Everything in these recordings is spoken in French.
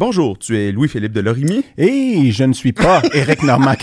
Bonjour, tu es Louis-Philippe de Lorimier. Et je ne suis pas Éric Normand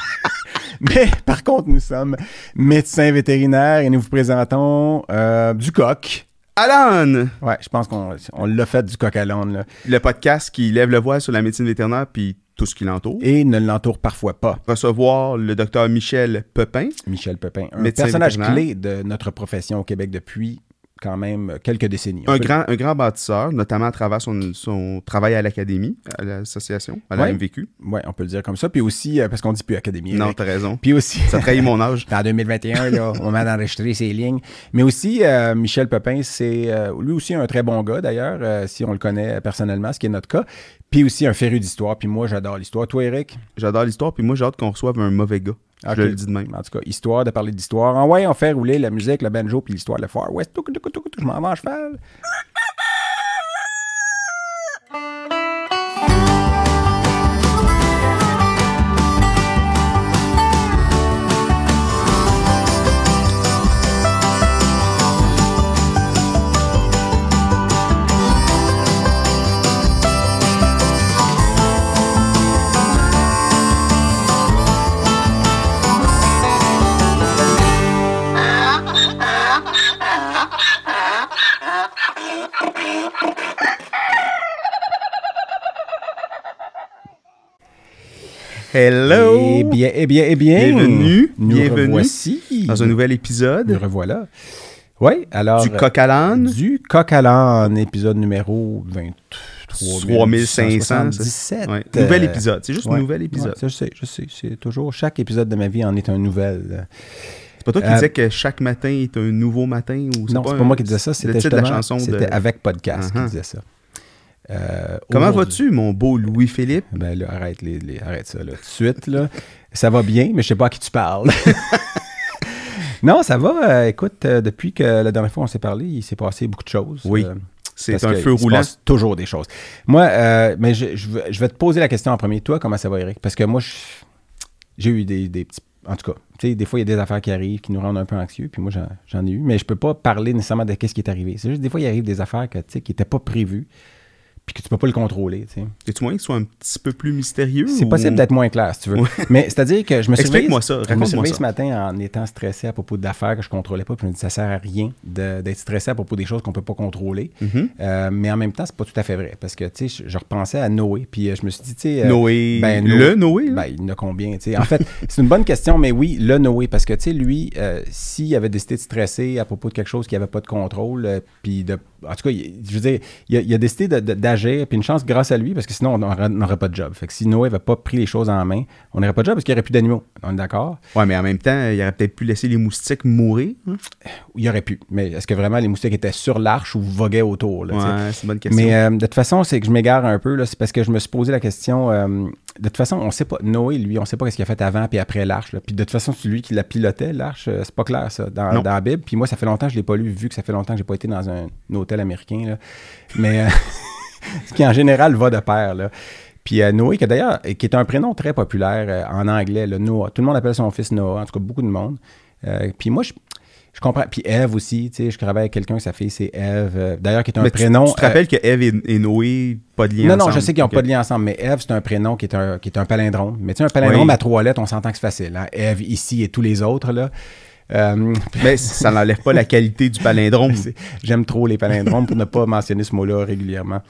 Mais par contre, nous sommes médecins vétérinaires et nous vous présentons euh, du coq. Alan! Ouais, je pense qu'on on l'a fait du coq à l'âne. là. Le podcast qui lève le voile sur la médecine vétérinaire puis tout ce qui l'entoure. Et ne l'entoure parfois pas. Recevoir le docteur Michel Pepin. Michel Pepin, un personnage clé de notre profession au Québec depuis quand même quelques décennies. Un grand, un grand bâtisseur, notamment à travers son, son travail à l'académie, à l'association, à la Ouais. MVQ. Ouais, on peut le dire comme ça. Puis aussi, euh, parce qu'on dit plus académie. Non, t'as raison. Puis aussi, Ça trahit mon âge. en 2021, là, au moment d'enregistrer ces lignes. Mais aussi, euh, Michel Pepin, c'est euh, lui aussi un très bon gars, d'ailleurs, euh, si on le connaît personnellement, ce qui est notre cas. Puis aussi un féru d'histoire. Puis moi, j'adore l'histoire. Toi, Eric? J'adore l'histoire, puis moi, j'ai hâte qu'on reçoive un mauvais gars. Je le dis de même. En tout cas, histoire de parler d'histoire. En ouais, on fait rouler la musique, le banjo, puis l'histoire de le Far West. Touc, touc, touc, touc, Je m'en vais en cheval. Hello! Eh bien, eh bien, eh bien. Bienvenue, Nous bienvenue revoici. Dans un nouvel Nous épisode revoilà. Oui, alors. du coq à l'âne. Du coq à l'âne, épisode numéro 23 3500, 17. Ouais. Euh, Nouvel épisode. C'est juste ouais. un nouvel épisode. Ouais, ça, je sais, je sais. C'est toujours. Chaque épisode de ma vie en est un nouvel. C'est pas toi qui Euh, disais que chaque matin est un nouveau matin ou Non, c'est un- pas moi qui disais ça. C'était de la chanson de- C'était avec podcast Uh-huh. qui disait ça. Euh, Comment vas-tu, mon beau Louis-Philippe? Ben là, arrête, les, les- arrête ça là, tout de suite. Là. Ça va bien, mais je sais pas à qui tu parles. non, ça va. euh, écoute, euh, depuis que la dernière fois on s'est parlé, il s'est passé beaucoup de choses. Oui, C'est un feu il se roulant. passe toujours des choses. Moi, mais je, je vais- je vais te poser la question en premier. Toi, comment ça va, Eric? Parce que moi, j'ai eu des, des petits. En tout cas, tu sais, des fois, il y a des affaires qui arrivent qui nous rendent un peu anxieux, puis moi, j'en, ai eu. Mais je peux pas parler nécessairement de ce qui est arrivé. C'est juste des fois, il arrive des affaires que, qui n'étaient pas prévues, puis que tu peux pas le contrôler, tu sais. Es-tu moyen que ce soit un petit peu plus mystérieux? C'est ou- possible d'être moins clair, si tu veux. Mais c'est-à-dire que je me suis Explique-moi ça, Je me suis ce matin en étant stressé à propos d'affaires que je contrôlais pas. Puis je me dis, ça sert à rien d'être stressé à propos des choses qu'on peut pas contrôler. Mhm. Euh, mais en même temps, c'est pas tout à fait vrai. Parce que, tu sais, je, je repensais à Noé. Puis euh, je me suis dit, tu sais. euh, Noé, ben, le Noé? Ben, il y en a combien, tu sais? En fait, c'est une bonne question, mais oui, le Noé. Parce que, tu sais, lui, euh, s'il avait décidé de stresser à propos de quelque chose qui avait pas de contrôle, puis de. En tout cas, il- je veux dire, il a, il a décidé de- de- d'agir, puis une chance grâce à lui, parce que sinon, on n'aurait- pas de job. Fait que si Noé n'avait pas pris les choses en main, on n'aurait pas de job parce qu'il n'y aurait plus d'animaux. On est d'accord? Ouais, mais en même temps, il aurait peut-être pu laisser les moustiques mourir. hein? Il aurait pu. Mais est-ce que vraiment les moustiques étaient sur l'arche ou voguaient autour? Ouais, c'est une bonne question. Mais euh, de toute façon, c'est que je m'égare un peu. C'est parce que je me suis posé la question. euh, de toute façon, on sait pas. Noé, lui, on sait pas ce qu'il a fait avant puis après l'arche. Puis de toute façon, c'est lui qui la pilotait, l'arche. euh, C'est pas clair, ça, dans, la Bible. Puis moi, ça fait longtemps que je l'ai pas lu, vu que ça fait longtemps que j'ai pas été dans un, un hôtel américain. là. Mais ce qui en général va de pair. Là. Puis euh, Noé, qui d'ailleurs, qui est un prénom très populaire euh, en anglais, le Noah. Tout le monde appelle son fils Noah, en tout cas beaucoup de monde. Euh, puis moi, je, je comprends. Puis Eve aussi, tu sais, je travaille avec quelqu'un, sa fille, c'est Eve. d'ailleurs, qui est un Mais prénom. Tu, te rappelles que Eve et, et Noé, pas de lien non, ensemble. non, je sais qu'ils n'ont pas de lien ensemble, mais Eve, c'est un prénom qui est un, qui est un palindrome. Mais tu sais, un palindrome Oui. à trois lettres, on s'entend que c'est facile. Hein? Eve, ici et tous les autres, là. Euh, Mais ça n'enlève pas la qualité du palindrome. J'aime trop les palindromes pour ne pas mentionner ce mot-là régulièrement.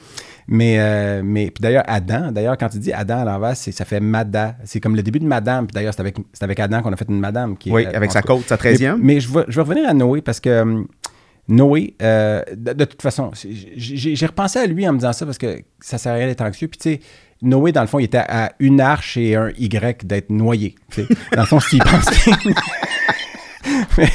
Mais, euh, mais d'ailleurs, Adam, d'ailleurs, quand tu dis Adam à l'envers, ça fait Mada. C'est comme le début de Madame. Puis d'ailleurs, c'est avec, avec Adam qu'on a fait une Madame. Qui Oui, euh, avec sa côte, sa 13e. Mais, mais je, vais, je vais revenir à Noé parce que hum, Noé, euh, de, de toute façon, j'ai repensé à lui en me disant ça parce que ça sert à rien d'être anxieux. Puis tu sais, Noé, dans le fond, il était à une arche et un Y d'être noyé. Dans le fond, s'il pense. Mais,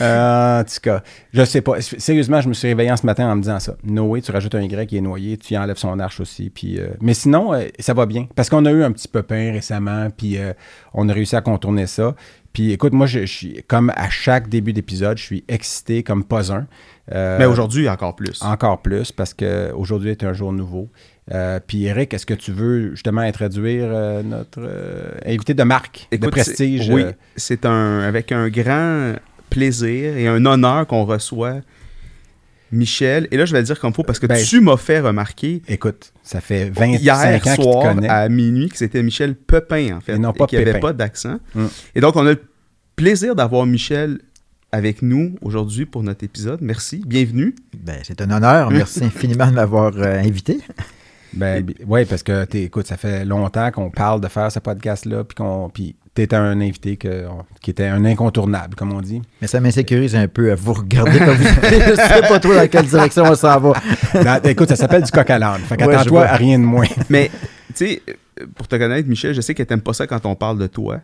euh, en tout cas, je sais pas. Sérieusement, je me suis réveillé en ce matin en me disant ça. Noé, tu rajoutes un Y qui est noyé, tu y enlèves son arche aussi. Puis, euh, mais sinon, euh, ça va bien. Parce qu'on a eu un petit pépin récemment, puis on a réussi à contourner ça. Puis écoute, moi, je, suis comme à chaque début d'épisode, je suis excité comme pas un. Mais aujourd'hui, encore plus. encore plus parce qu'aujourd'hui est un jour nouveau. Euh, puis Eric, est-ce que tu veux justement introduire euh, notre euh, invité de marque, de Écoute, prestige? c'est- Oui, euh, c'est un avec un grand plaisir et un honneur qu'on reçoit Michel, et là, je vais le dire comme faut parce que Ben, tu m'as fait remarquer Écoute, ça fait 25 hier ans te soir à minuit que c'était Michel Pepin, en fait, Et non pas qu'il n'y avait Pépin. pas d'accent. Mm. Et donc, on a le plaisir d'avoir Michel avec nous aujourd'hui pour notre épisode. Merci, bienvenue. Ben, c'est un honneur. Merci infiniment de m'avoir euh, invité. Ben, oui, parce que, écoute, ça fait longtemps qu'on parle de faire ce podcast-là, puis qu'on, puis t'étais un invité que, qui était un incontournable, comme on dit. Mais ça m'insécurise un peu à vous regarder comme vous Je sais pas trop dans quelle direction on s'en va. Dans- écoute, ça s'appelle du coq à l'âne. Fait qu'attends-toi vois. à rien de moins. Mais, tu sais, pour te connaître, Michel, je sais que t'aimes pas ça quand on parle de toi.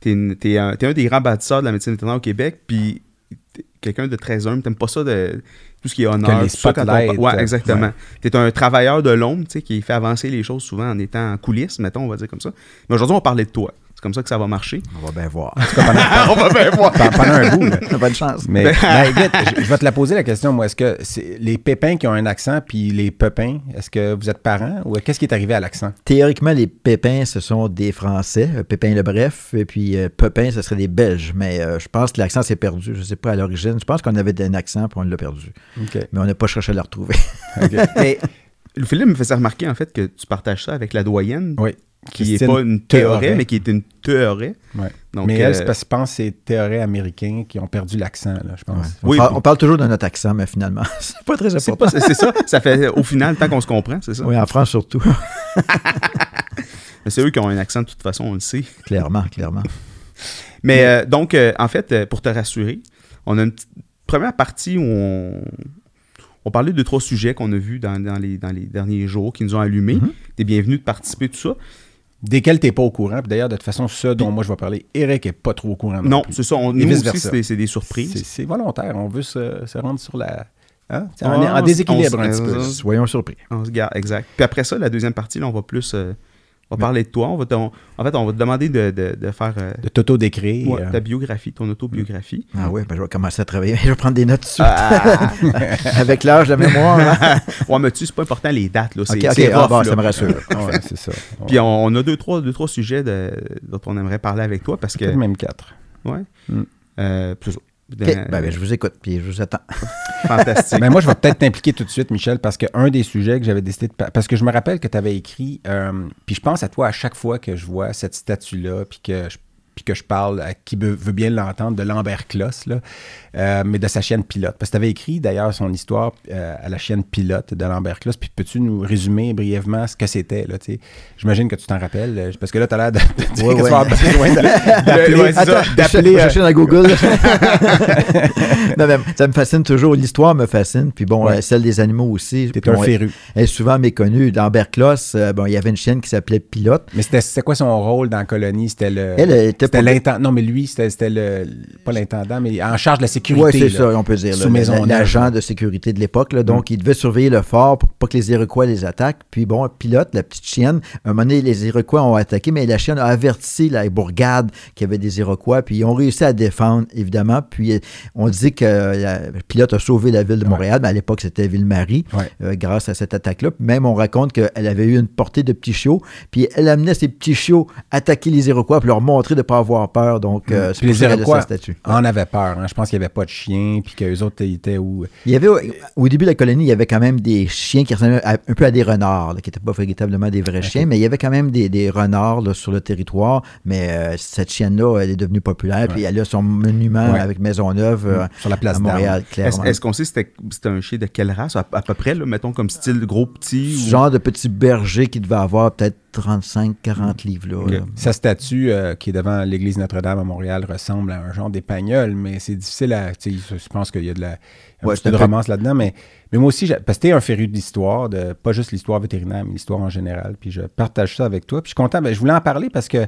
T'es t'es un, t'es un des grands bâtisseurs de la médecine vétérinaire au Québec, puis quelqu'un de très humble. T'aimes pas ça de tout ce qui est honneur. les tout ça, quand on spotlights, par- ouais, exactement. T'es un travailleur de l'ombre, tu sais, qui fait avancer les choses souvent en étant en coulisses, mettons, on va dire comme ça. Mais aujourd'hui, on va parler de toi. C'est comme ça que ça va marcher. On va bien voir. on va bien voir. Pendant pendant un bout, là. Bonne chance. Mais, ben, écoute, je, je vais te la poser la question, moi. Est-ce que c'est les pépins qui ont un accent, puis les pepins, est-ce que vous êtes parents ou qu'est-ce qui est arrivé à l'accent? Théoriquement, les Pépins, ce sont des Français. euh, Pépin le Bref. Et puis euh, Pepin, ce serait des Belges. Mais euh, je pense que l'accent s'est perdu. Je sais pas à l'origine. Je pense qu'on avait un accent puis on l'a perdu. Mais on n'a pas cherché à le retrouver. Mais Philippe me faisait remarquer, en fait, que tu partages ça avec la doyenne, Oui. Qui n'est pas une théorie, mais qui est une théorie. Ouais. Donc, mais elle, euh, c'est parce que je pense que c'est théories américains qui ont perdu l'accent, là, je pense. Ouais. On, Oui, parle, on parle toujours de notre accent, mais finalement, c'est pas très C'est important. pas- c'est ça. Ça fait au final, tant qu'on se comprend, c'est ça. Oui, en France surtout. Mais c'est eux qui ont un accent de toute façon, on le sait. clairement, clairement. Mais euh, donc, euh, en fait, euh, pour te rassurer, on a une petite première partie où on, on parlait de trois sujets qu'on a vus dans, dans les, dans les derniers jours qui nous ont allumés. Mhm. T'es bienvenu de participer, tout ça. Desquels tu n'es pas au courant. Puis d'ailleurs, de toute façon, ce dont moi je vais parler, Eric est pas trop au courant. Non, c'est ça. On, nous aussi, c'est des surprises. C'est volontaire. On veut se, se rendre sur la. Hein? Ah, en, en on- déséquilibre on- un petit peu. on- Soyons surpris. On se garde, exact. Puis après ça, la deuxième partie, là, on va plus... euh, on va parler de toi. On va te- on- en fait, on va te demander de, de- de faire euh, De t'auto-décrire. ouais, euh, ta biographie, ton autobiographie. Ah oui, ben je vais commencer à travailler. Je vais prendre des notes dessus. Ah, Avec l'âge, la mémoire. hein. ouais, mais tu sais, c'est pas important les dates. Là. C'est, Ok, ok, c'est ah, bon, là. ça me rassure. ouais, c'est ça. Puis on, on a deux trois, deux, trois sujets de- dont on aimerait parler avec toi parce que... Peut-être même quatre. Ouais. Mm. Euh, plus Ben, ben, je vous écoute, puis je vous attends. Fantastique. Mais moi, je vais peut-être t'impliquer tout de suite, Michel, parce qu'un des sujets que j'avais décidé de. pa- Parce que je me rappelle que tu avais écrit, euh, puis je pense à toi à chaque fois que je vois cette statue-là, puis que je, puis que je parle à qui veut, veut bien l'entendre de Lambert Kloss, là, euh, mais de sa chienne pilote. Parce que tu avais écrit d'ailleurs son histoire euh, à la chienne pilote de Lambert Kloss, puis peux-tu nous résumer brièvement ce que c'était, là, tu sais? J'imagine que tu t'en rappelles, euh, parce que là, tu as l'air de, de dire Ouais, que tu ouais. besoin d'appeler. Attends, dans Google. non, mais ça me fascine toujours. L'histoire me fascine. Puis bon, Ouais. euh, celle des animaux aussi. T'es un bon, féru. Elle est souvent méconnue. Dans Berclos, euh, bon, il y avait une chienne qui s'appelait Pilote. Mais c'était c'était quoi son rôle dans la colonie? C'était le. Elle était C'était pas- l'intendant. Non, mais lui, c'était le. Pas l'intendant, mais en charge de la sécurité. Oui, c'est ça, on peut dire. L'agent de sécurité de l'époque. Donc, il devait surveiller le fort pour pas que les Iroquois les attaquent. Puis bon, Pilote, la petite chienne, un moment donné, les Iroquois ont attaqué, mais la chienne a averti la bourgade qu'il y avait des Iroquois. Puis ils ont réussi à défendre, évidemment. Puis euh, on dit que euh, la- Pilote a sauvé la ville de Montréal, mais à l'époque, c'était Ville-Marie. Ouais. euh, grâce à cette attaque-là. Même on raconte qu'elle avait eu une portée de petits chiots, puis elle amenait ces petits chiots attaquer les Iroquois, puis leur montrer de ne pas avoir peur. Donc, euh, c'est Puis pour les Iroquois statue. en avaient peur. hein. Je pense qu'il n'y avait pas de chien, puis qu'eux autres ils étaient où? Il y avait, au- début de la colonie, il y avait quand même des chiens qui ressemblaient à- un peu à des renards, là, qui n'étaient pas véritablement des vrais chiens, mais il y avait quand même des, des renards là, sur le territoire. Mais euh, cette chienne-là, elle est devenue populaire, puis elle a son monument Ouais. avec Maisonneuve euh, Sur la place à Montréal, Est-ce, clairement. est-ce qu'on sait c'était, c'était un chien de quelle race, à, à peu près, là, mettons comme style gros petit Ce ou... genre de petit berger qui devait avoir peut-être 35-40 livres. Là. Sa statue euh, qui est devant l'église Notre-Dame à Montréal ressemble à un genre d'épagnol, mais c'est difficile à. tu sais, Je pense qu'il y a de la. un Ouais, petit c'est peu de romance là-dedans, mais, mais moi aussi, parce que t'es un féru d'histoire, de, pas juste l'histoire vétérinaire, mais l'histoire en général. Puis je partage ça avec toi. Puis je suis content. ben, je voulais en parler parce que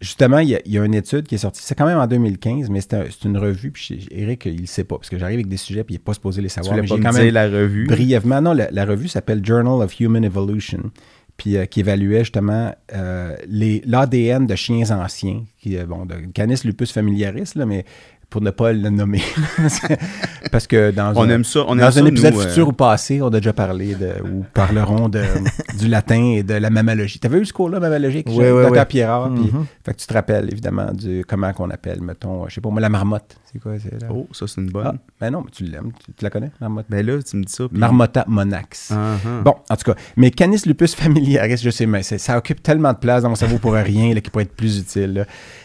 justement, il y, a, il y a une étude qui est sortie. C'est quand même en 2015, mais c'est un- c'est une revue. Puis Eric, il ne sait pas, parce que j'arrive avec des sujets, puis il n'est pas supposé les Tu savoir. voulais Mais pas j'ai me quand dire même la revue? brièvement. Non, la, la revue s'appelle Journal of Human Evolution, puis euh, qui évaluait justement euh, l'ADN de chiens anciens, qui, euh, bon, de Canis lupus familiaris, là, mais pour ne pas le nommer. Parce que dans On un, aime ça. On dans aime ça, un épisode nous, euh, futur ou passé, on a déjà parlé de, ou parleront de, du latin et de la mammalogie. T'avais eu ce cours-là, mammalogique? Oui, oui, oui. Puis- fait que tu te rappelles, évidemment, du comment qu'on appelle, mettons, je sais pas moi, la marmotte. C'est quoi? Oh, ça, c'est une bonne. Ah, ben non, mais tu l'aimes. Tu, tu la connais, marmotte? Ben là, tu me dis ça. puis- Marmotta monax. Ah. Bon, en tout cas, mais Canis lupus familiaris, je sais, mais ça occupe tellement de place dans mon cerveau pour rien là, qui pourrait être plus utile. là.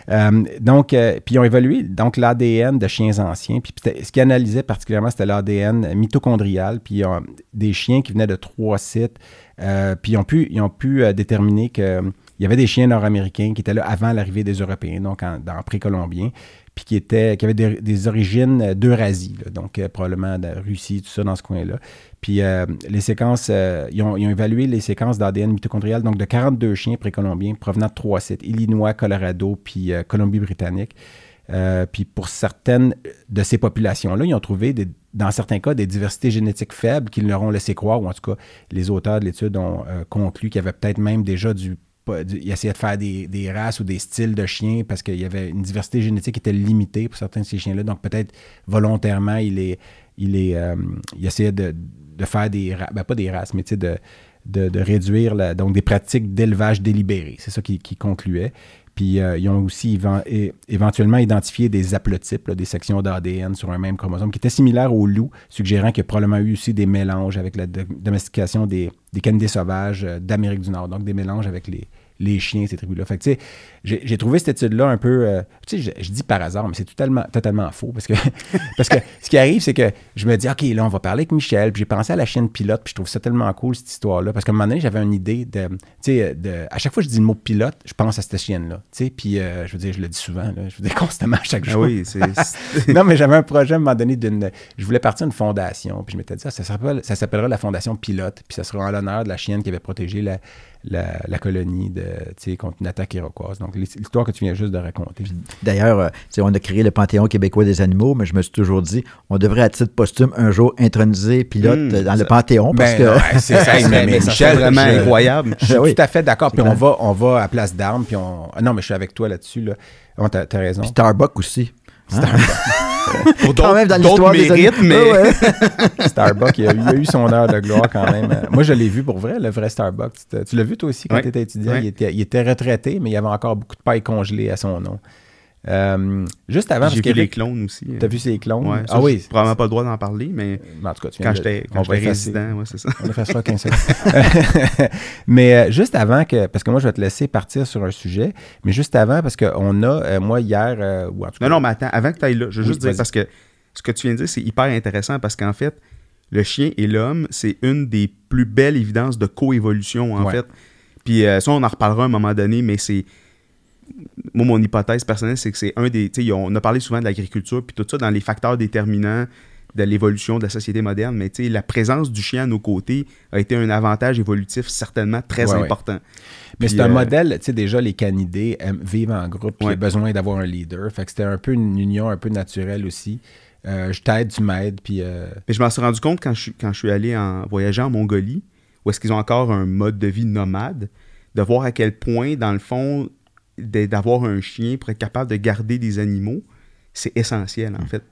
Euh, donc, euh, ils ont évalué donc l'ADN de chiens anciens. Puis ce qu'ils analysaient particulièrement, c'était l'ADN mitochondrial. Puis des chiens qui venaient de trois sites. euh, puis ils ont pu, déterminer qu'il y avait des chiens nord-américains qui étaient là avant l'arrivée des Européens, donc dans précolombien puis qui, étaient, qui avaient des, origines euh, d'Eurasie, donc euh, probablement de Russie, tout ça dans ce coin-là. Puis euh, les séquences, ils, ont, ils ont évalué les séquences d'ADN mitochondrial, donc de 42 chiens précolombiens provenant de trois sites, Illinois, Colorado, puis Colombie-Britannique. Puis pour certaines de ces populations-là, ils ont trouvé, des- dans certains cas, des diversités génétiques faibles qui leur ont laissé croire, ou en tout cas, les auteurs de l'étude ont conclu qu'il y avait peut-être même déjà du ils essayaient de faire des, races ou des styles de chiens parce qu'il y avait une diversité génétique qui était limitée pour certains de ces chiens-là. Donc, peut-être volontairement, il, est, il, est, euh, il essayait de, de faire des races, ben, pas des races, mais de, de, de réduire donc des pratiques d'élevage délibéré. C'est ça qui, concluait. Puis, euh, ils ont aussi éventuellement identifié des haplotypes, des sections d'ADN sur un même chromosome qui étaient similaires au loup, suggérant qu'il y a probablement eu aussi des mélanges avec la do- domestication des, des canidés sauvages euh, d'Amérique du Nord. Donc, des mélanges avec les, les chiens, ces tribus-là. Fait que, tu sais, j'ai trouvé cette étude-là un peu. euh, tu sais, je, je dis par hasard, mais c'est totalement, totalement faux. Parce que, parce que ce qui arrive, c'est que je me dis, OK, là, on va parler avec Michel. Puis j'ai pensé à la chienne pilote. Puis je trouve ça tellement cool, cette histoire-là. Parce qu'à un moment donné, j'avais une idée de. Tu sais, de, à chaque fois que je dis le mot pilote, je pense à cette chienne-là. Tu sais, puis euh, je veux dire, je le dis souvent. là, je veux dire constamment à chaque Ah jour. oui, c'est. non, mais j'avais un projet à un moment donné d'une. Je voulais partir d'une fondation. Puis je m'étais dit, ah, ça s'appellera la Fondation Pilote. Puis ça sera en l'honneur de la chienne qui avait protégé la, la, la colonie de, tu sais, contre une attaque iroquoise. Donc l'histoire que tu viens juste de raconter. D'ailleurs, euh, tu sais, on a créé le Panthéon québécois des animaux, mais je me suis toujours dit, on devrait à titre posthume un jour introniser pilote Hmm, euh, dans ça- le Panthéon parce Ben, que ouais, c'est ça, mais, Michel, vraiment je- incroyable. Je suis Ben oui. tout à fait d'accord. Puis on va, on va à Place d'Armes. Puis on. non, mais je suis avec toi là-dessus. Là. Oh, t'as, t'as raison. Puis Starbucks aussi. Hein? Pour Quand même dans l'histoire des mérites, animaux. mais. Ouais, ouais. Starbucks, il a, eu- il a eu son heure de gloire quand même. Moi, je l'ai vu pour vrai, le vrai Starbucks. Tu, l'as vu toi aussi quand Ouais. tu étais étudiant? Ouais. Il, était, il était retraité, mais il y avait encore beaucoup de paille congelée à son nom. Euh, juste avant, J'ai vu les clones aussi. t'as vu ses clones? Ouais, ah ça, oui. j'ai probablement pas le droit d'en parler, mais Mais En tout cas, tu quand j'étais résident, ouais, c'est ça. On effacera 15 secondes. mais euh, juste avant que, parce que moi, je vais te laisser partir sur un sujet, mais juste avant, parce qu'on a, euh, moi, hier, euh, ou en tout cas, Non, non, mais attends, avant que tu ailles là, je veux Oui, juste dire, parce que ce que tu viens de dire, c'est hyper intéressant parce qu'en fait, le chien et l'homme, c'est une des plus belles évidences de coévolution, en Ouais. fait. Puis euh, ça, on en reparlera à un moment donné, mais c'est. Moi, mon hypothèse personnelle, c'est que c'est un des. Tu sais, on a parlé souvent de l'agriculture, puis tout ça dans les facteurs déterminants de l'évolution de la société moderne, mais tu sais, la présence du chien à nos côtés a été un avantage évolutif certainement très Ouais, ouais. important. Mais c'est un euh, modèle, tu sais, déjà, les canidés aiment vivre en groupe, puis Ouais. besoin d'avoir un leader. Fait que c'était un peu une union un peu naturelle aussi. Euh, je t'aide, tu m'aides, puis... euh, Mais je m'en suis rendu compte quand je, suis- quand je suis allé en voyager en Mongolie, où est-ce qu'ils ont encore un mode de vie nomade, de voir à quel point, dans le fond, d'avoir un chien pour être capable de garder des animaux, c'est essentiel, en fait.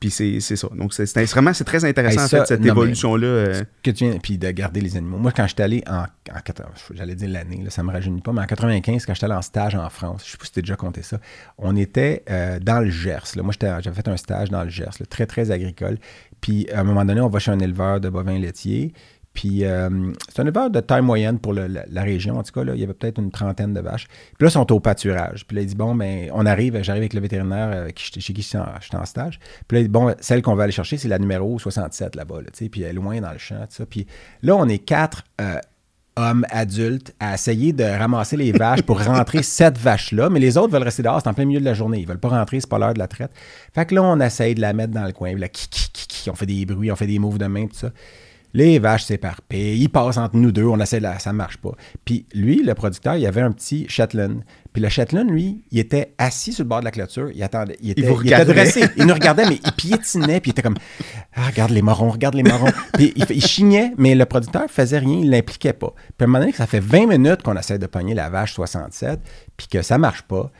Puis c'est c'est ça. Donc, c'est vraiment c'est très intéressant, Hey, en fait, cette évolution-là. euh, que tu viens, puis de garder les animaux. Moi, quand j'étais allé en, en 80 j'allais dire l'année, ça me rajeunit pas, mais en 95, quand j'étais allé en stage en France, je sais pas si t'as déjà compté ça, on était euh, dans le Gers. là. Moi, j'avais fait un stage dans le Gers, là, très, très agricole. Puis, à un moment donné, on va chez un éleveur de bovins laitiers. Puis, euh, c'est un éleveur de taille moyenne pour le- la, la région, en tout cas. Là, il y avait peut-être une trentaine de vaches. Puis là, ils sont au pâturage. Puis là, il dit, bon, ben, on arrive, j'arrive avec le vétérinaire euh, qui, chez qui en, j'étais en stage. Puis là, il dit, bon, celle qu'on va aller chercher, c'est la numéro 67 là-bas, là, tu sais, puis elle est loin dans le champ, tout ça. Puis là, on est quatre euh, hommes adultes à essayer de ramasser les vaches pour rentrer cette vache-là, mais les autres veulent rester dehors, c'est en plein milieu de la journée. Ils veulent pas rentrer, c'est pas l'heure de la traite. Fait que là, on essaye de la mettre dans le coin. Puis là, qui, qui, on fait des bruits, on fait des moves de main, tout ça. Les vaches s'éparpillent, ils passent entre nous deux, on essaie de la, ça marche pas. Puis lui, le producteur, il avait un petit Shetland. Puis le Shetland, lui, il était assis sur le bord de la clôture, il attendait, il était, il dressé, il nous regardait, mais il piétinait, puis il était comme ah, regarde les morons, regarde les morons. puis il, il chignait, mais le producteur faisait rien, il l'impliquait pas. Puis à un moment donné, ça fait 20 minutes qu'on essaie de pogner la vache 67, puis que ça marche pas.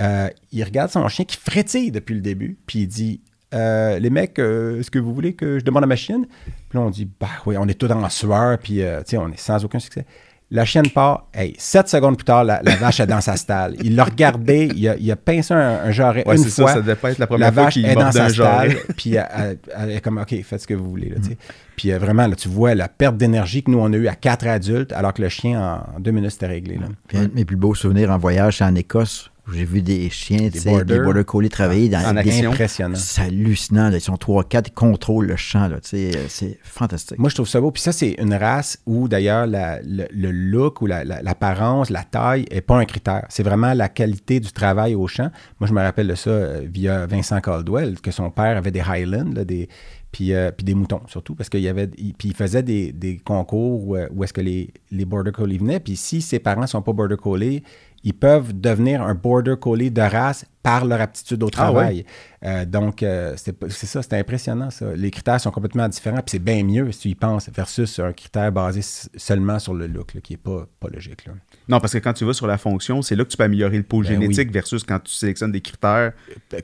euh, il regarde son chien qui frétille depuis le début, puis il dit euh, Les mecs, euh, est-ce que vous voulez que je demande à ma chienne? Puis là, on dit Bah oui, on est tous en sueur, puis euh, tu sais, on est sans aucun succès. La chienne part, hey, sept secondes plus tard, la, la vache est dans sa stalle. Il l'a regardé, il a, il a pincé un, un jarret Ouais, une ça, fois. ça devait pas être la la première fois vache qu'il est dans sa stalle, puis elle, elle- elle est comme, OK, faites ce que vous voulez. Là, sais. Puis euh, vraiment, là, tu vois la perte d'énergie que nous, on a eu à quatre adultes, alors que le chien, en, deux minutes, c'était réglé. Là. Puis un de mes plus beaux souvenirs en voyage, c'est en Écosse, j'ai vu des chiens, sais, border. des border collies travailler dans En des- action. Impressionnant. C'est hallucinant. là. Ils sont 3-4, ils contrôlent le champ. euh, C'est fantastique. Moi, je trouve ça beau. Puis ça, c'est une race où, d'ailleurs, le, le look ou la- la- l'apparence, la, taille n'est pas un critère. C'est vraiment la qualité du travail au champ. Moi, je me rappelle de ça euh, via Vincent Caldwell, que son père avait des Highlands, là, des, puis, euh, puis des moutons, surtout, parce qu'il y avait, il, puis il faisait des, des concours où, où est-ce que les, les Border Collie venaient. Puis si ses parents ne sont pas Border Collie, ils peuvent devenir un Border Collie de race par leur aptitude au Ah ouais? travail. Euh, donc, euh, c'est ça, c'est impressionnant, ça. Les critères sont complètement différents, puis c'est bien mieux si tu y penses, versus un critère basé seulement sur le look, là, qui n'est pas, pas logique. Là. Non, parce que quand tu vas sur la fonction, c'est là que tu peux améliorer le pôle Ben génétique versus quand tu sélectionnes des critères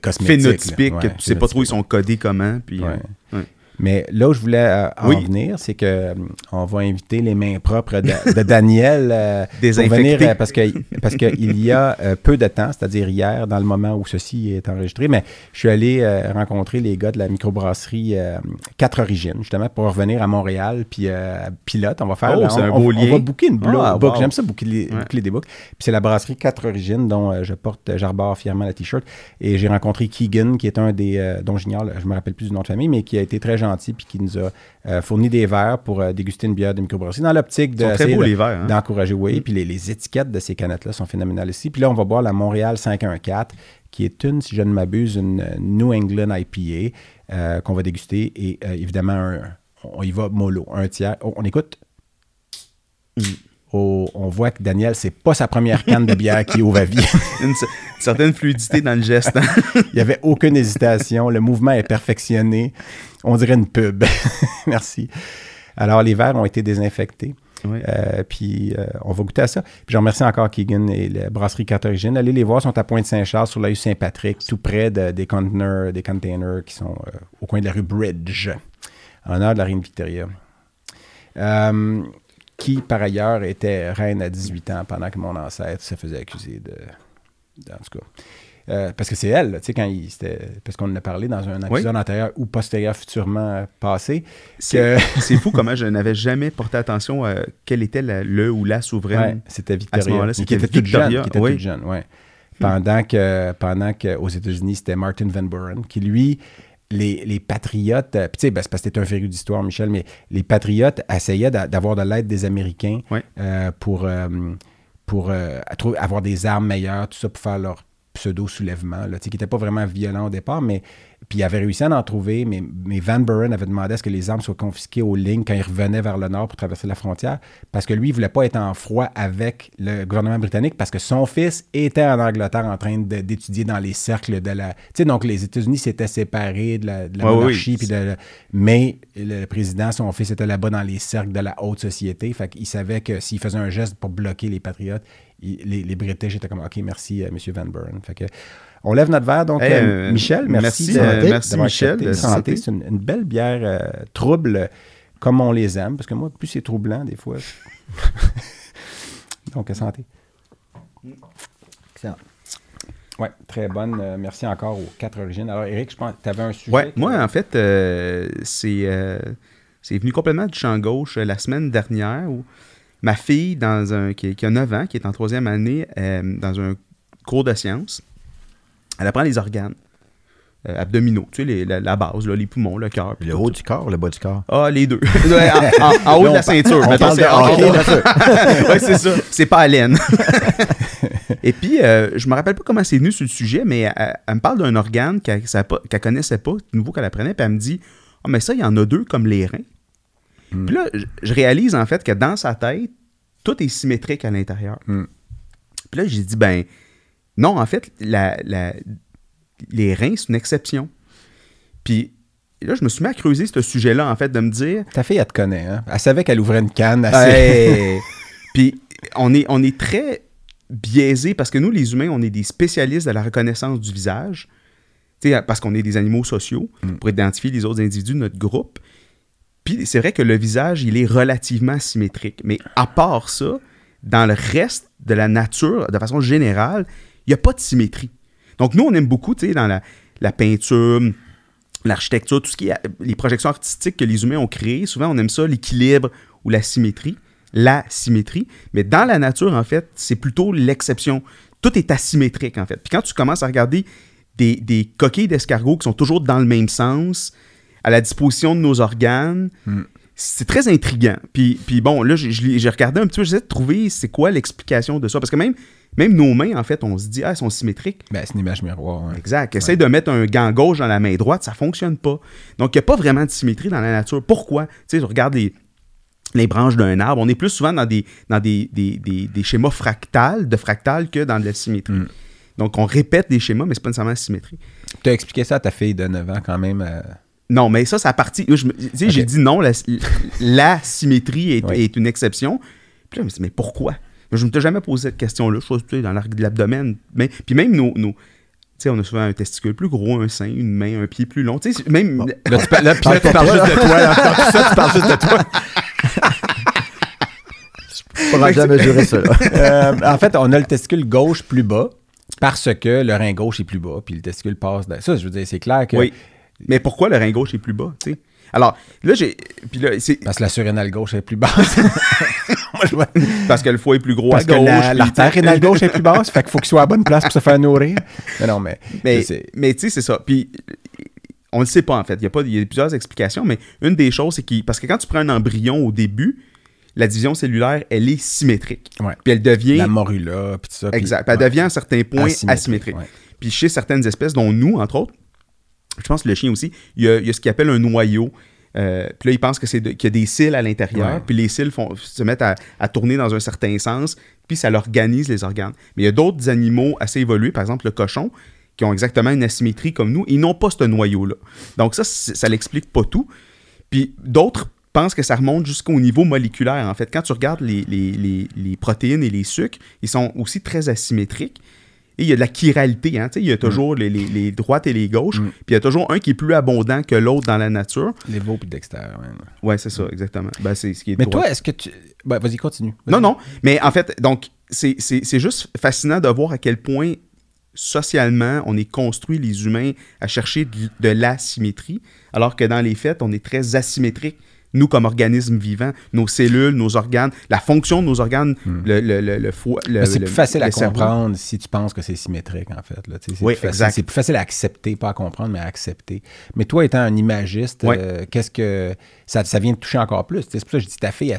Cosmétique, phénotypiques là. que tu sais pas trop ils sont codés comment. Puis, Ouais. euh. Mais là où je voulais euh, en Oui. venir, c'est que euh, on va inviter les mains propres de, de Daniel euh, pour venir euh, parce que parce qu'il y a euh, peu de temps, c'est-à-dire hier, dans le moment où ceci est enregistré, mais je suis allé rencontrer les gars de la microbrasserie Quatre Origines, justement, pour revenir à Montréal, puis pilote, on va faire, Oh, là, on, un on- beau on lien. va booker une blo- Ah, book. wow. J'aime ça booker, les, Ouais. booker des books. Puis c'est la brasserie Quatre Origines dont je porte, j'arbore fièrement la t-shirt, et j'ai rencontré Keegan, qui est un des, dont j'ignore, je me rappelle plus du nom de famille, mais qui a été très gentil, puis qui nous a euh, fourni des verres pour euh, déguster une bière de microbrasserie dans l'optique très beaux, de- les verres, hein? d'encourager, oui. Puis les, les étiquettes de ces canettes-là sont phénoménales aussi. Puis là, on va boire la Montréal 514, qui est une, si je ne m'abuse, une euh, New England IPA euh, qu'on va déguster. Et évidemment, un- on y va mollo, un tiers. Oh, on écoute? Oh, on voit que Daniel, c'est pas sa première canne de bière qui ouvre à vie. Certaine fluidité dans le geste. hein. Il n'y avait aucune hésitation. Le mouvement est perfectionné. On dirait une pub. Merci. Alors, les verres ont été désinfectés. Ouais. Euh, puis, euh, on va goûter à ça. Puis, je remercie encore Keegan et la brasserie Carte Origine. Allez les voir, ils sont à Pointe-Saint-Charles, sur la rue Saint-Patrick, tout près de- des conteneurs, des containers qui sont euh, au coin de la rue Bridge, en honneur de la reine Victoria. Qui, par ailleurs, était reine à 18 ans pendant que mon ancêtre se faisait accuser de. En tout cas. Euh, parce que c'est elle, tu sais, quand il. c'était- Parce qu'on en a parlé dans un épisode antérieur ou postérieur futurement euh, passé. C'est c'est fou comment je n'avais jamais porté attention à quel était la- le ou la Ouais, souveraine. c'était À ce Victoria. qui était toute jeune. Qui était oui. toute jeune, ouais. Pendant que, pendant que aux États-Unis, c'était Martin Van Buren, qui lui, les, les patriotes, euh, puis tu sais, ben, c'est parce que t'es un féru d'histoire, Michel, mais les patriotes essayaient d'a- d'avoir de l'aide des Américains euh, pour, euh, pour euh, avoir des armes meilleures, tout ça, pour faire leur pseudo-soulèvement, qui n'était pas vraiment violent au départ, mais puis il avait réussi à en trouver, mais, mais Van Buren avait demandé à ce que les armes soient confisquées aux lignes quand il revenait vers le nord pour traverser la frontière, parce que lui, il voulait pas être en froid avec le gouvernement britannique, parce que son fils était en Angleterre en train d'étudier dans les cercles de la... Tu sais, donc les États-Unis s'étaient séparés de la, de la Ouais, monarchie, oui. puis de- mais le président, son fils était là-bas dans les cercles de la haute société, fait qu'il savait que s'il faisait un geste pour bloquer les patriotes, il- les, les British étaient comme « OK, merci, euh, M. Van Buren ». Fait que on lève notre verre. Donc, Hey, euh, euh, Michel, merci. merci, de- euh, merci, d'avoir Michel, Santé, c'est une, une belle bière euh, trouble, comme on les aime, parce que moi, plus c'est troublant, des fois. Donc, santé. Excellent. Oui, très bonne. Euh, merci encore aux quatre origines. Alors, Eric, je pense que tu avais un sujet. Ouais, que- moi, en fait, euh, c'est euh, c'est venu complètement du champ gauche euh, la semaine dernière où ma fille, dans un, qui, qui a 9 ans, qui est en troisième année, euh, dans un cours de sciences, elle apprend les organes euh, abdominaux, tu sais, les- la, la base, là, les poumons, le cœur. Le haut du corps, le bas du corps? Ah, les deux. En, en- en haut Là, de la ceinture. on mettons, parle c'est- de ça. ouais, c'est ça. C'est pas à laine. Et puis, euh, je me rappelle pas comment c'est venu sur le sujet, mais elle, elle me parle d'un organe qu'elle connaissait pas, nouveau qu'elle apprenait, puis elle me dit Ah, mais ça, il y en a deux comme les reins. Hmm. Puis là, je, je réalise en fait que dans sa tête, tout est symétrique à l'intérieur. Hmm. Puis là, j'ai dit Ben, non, en fait, la, la- les reins, c'est une exception. Puis là, je me suis mis à creuser ce sujet-là, en fait, de me dire Ta fille, elle te connaît. Hein? Elle savait qu'elle ouvrait une canne. assez- Hey! Puis on est, on est très biaisé parce que nous, les humains, on est des spécialistes de la reconnaissance du visage. Parce qu'on est des animaux sociaux Mm. pour identifier les autres individus de notre groupe. Puis c'est vrai que le visage, il est relativement symétrique. Mais à part ça, dans le reste de la nature, de façon générale, il n'y a pas de symétrie. Donc nous, on aime beaucoup, tu sais, dans la, la peinture, l'architecture, tout ce qui est les projections artistiques que les humains ont créées, souvent on aime ça, l'équilibre ou la symétrie, la symétrie. Mais dans la nature, en fait, c'est plutôt l'exception. Tout est asymétrique, en fait. Puis quand tu commences à regarder des, des coquilles d'escargot qui sont toujours dans le même sens, à la disposition de nos organes, c'est très intriguant. Puis, puis bon, là, j'ai regardé un petit peu, j'essaie de trouver c'est quoi l'explication de ça. Parce que même, même nos mains, en fait, on se dit, ah, elles sont symétriques. Ben, c'est une image miroir. ouais. Exact. Essaye de mettre un gant gauche dans la main droite, ça fonctionne pas. Donc, il n'y a pas vraiment de symétrie dans la nature. Pourquoi? Tu sais, je regarde les, les branches d'un arbre. On est plus souvent dans des, dans des, des, des- des schémas fractals, de fractals, que dans de la symétrie. Mm. Donc, on répète des schémas, mais c'est pas nécessairement la symétrie. Tu as expliqué ça à ta fille de 9 ans quand même. euh, Non, mais ça, c'est à partie. tu sais. J'ai dit non, la, la symétrie est, Oui. est une exception. Puis là, je me suis dit, mais pourquoi? Je ne me suis jamais posé cette question-là. Je suis tu sais, dans l'arc de l'abdomen. Mais, puis même nos. nos- tu sais, on a souvent un testicule plus gros, un sein, une main, un pied plus long. Tu sais, c'est- même. Là, tu, par- là, puis là, tu parles juste de toi. Là, ça, tu parles juste de toi. Je pourrais jamais mesurer ça. là. Euh, en fait, on a le testicule gauche plus bas parce que le rein gauche est plus bas, puis le testicule passe. dans- Ça, je veux dire, c'est clair que. Oui. Mais pourquoi le rein gauche est plus bas, tu sais? Alors, là, j'ai. Puis là, c'est Parce que la surrénale gauche est plus basse. Moi, je vois. parce que le foie est plus gros Parce à que gauche. la- puis, l'artère sais, rénale gauche est plus basse, fait qu'il faut qu'il soit à bonne place pour se faire nourrir. Mais non, mais. Mais, tu sais, c'est ça. Puis, on ne le sait pas, en fait. Il y, a pas, il y a plusieurs explications, mais une des choses, c'est que. Parce que quand tu prends un embryon au début, la division cellulaire, elle est symétrique. Ouais. Puis elle devient. La morula, puis tout ça. exact. Puis elle devient à un certain point Asymétrique, asymétrique. ouais. Puis chez certaines espèces, dont nous, entre autres, je pense que le chien aussi, il y a, il y a ce qu'il appelle un noyau. Euh, puis là, il pense que c'est de- qu'il y a des cils à l'intérieur, puis les cils font, se mettent à, à tourner dans un certain sens, puis ça organise les organes. Mais il y a d'autres animaux assez évolués, par exemple le cochon, qui ont exactement une asymétrie comme nous, ils n'ont pas ce noyau-là. Donc ça, ça l'explique pas tout. Puis d'autres pensent que ça remonte jusqu'au niveau moléculaire. En fait, quand tu regardes les, les- les- les protéines et les sucres, ils sont aussi très asymétriques. Il y a de la chiralité, hein, il y a toujours les, les- les droites et les gauches, Mm. puis il y a toujours un qui est plus abondant que l'autre dans la nature. Les veaux puis Dexter. ouais. Ouais, c'est ça, exactement. Ben, c'est ce qui est Mais droit. toi, est-ce que tu. Ben, vas-y, continue. Non, non. Mais en fait, donc, c'est juste fascinant de voir à quel point socialement, on est construit, les humains, à chercher de, de l'asymétrie, alors que dans les faits, on est très asymétrique. Nous, comme organismes vivants, nos cellules, nos organes, la fonction de nos organes, le, le, le, le foie. le- Hmm. Mais c'est plus facile à comprendre si tu penses que c'est symétrique, en fait. là. Oui, plus facile- exact. C'est plus facile à accepter, pas à comprendre, mais à accepter. Mais toi, étant un imagiste, euh, qu'est-ce que. Ça, ça vient te toucher encore plus? C'est pour ça que je dis ta fille a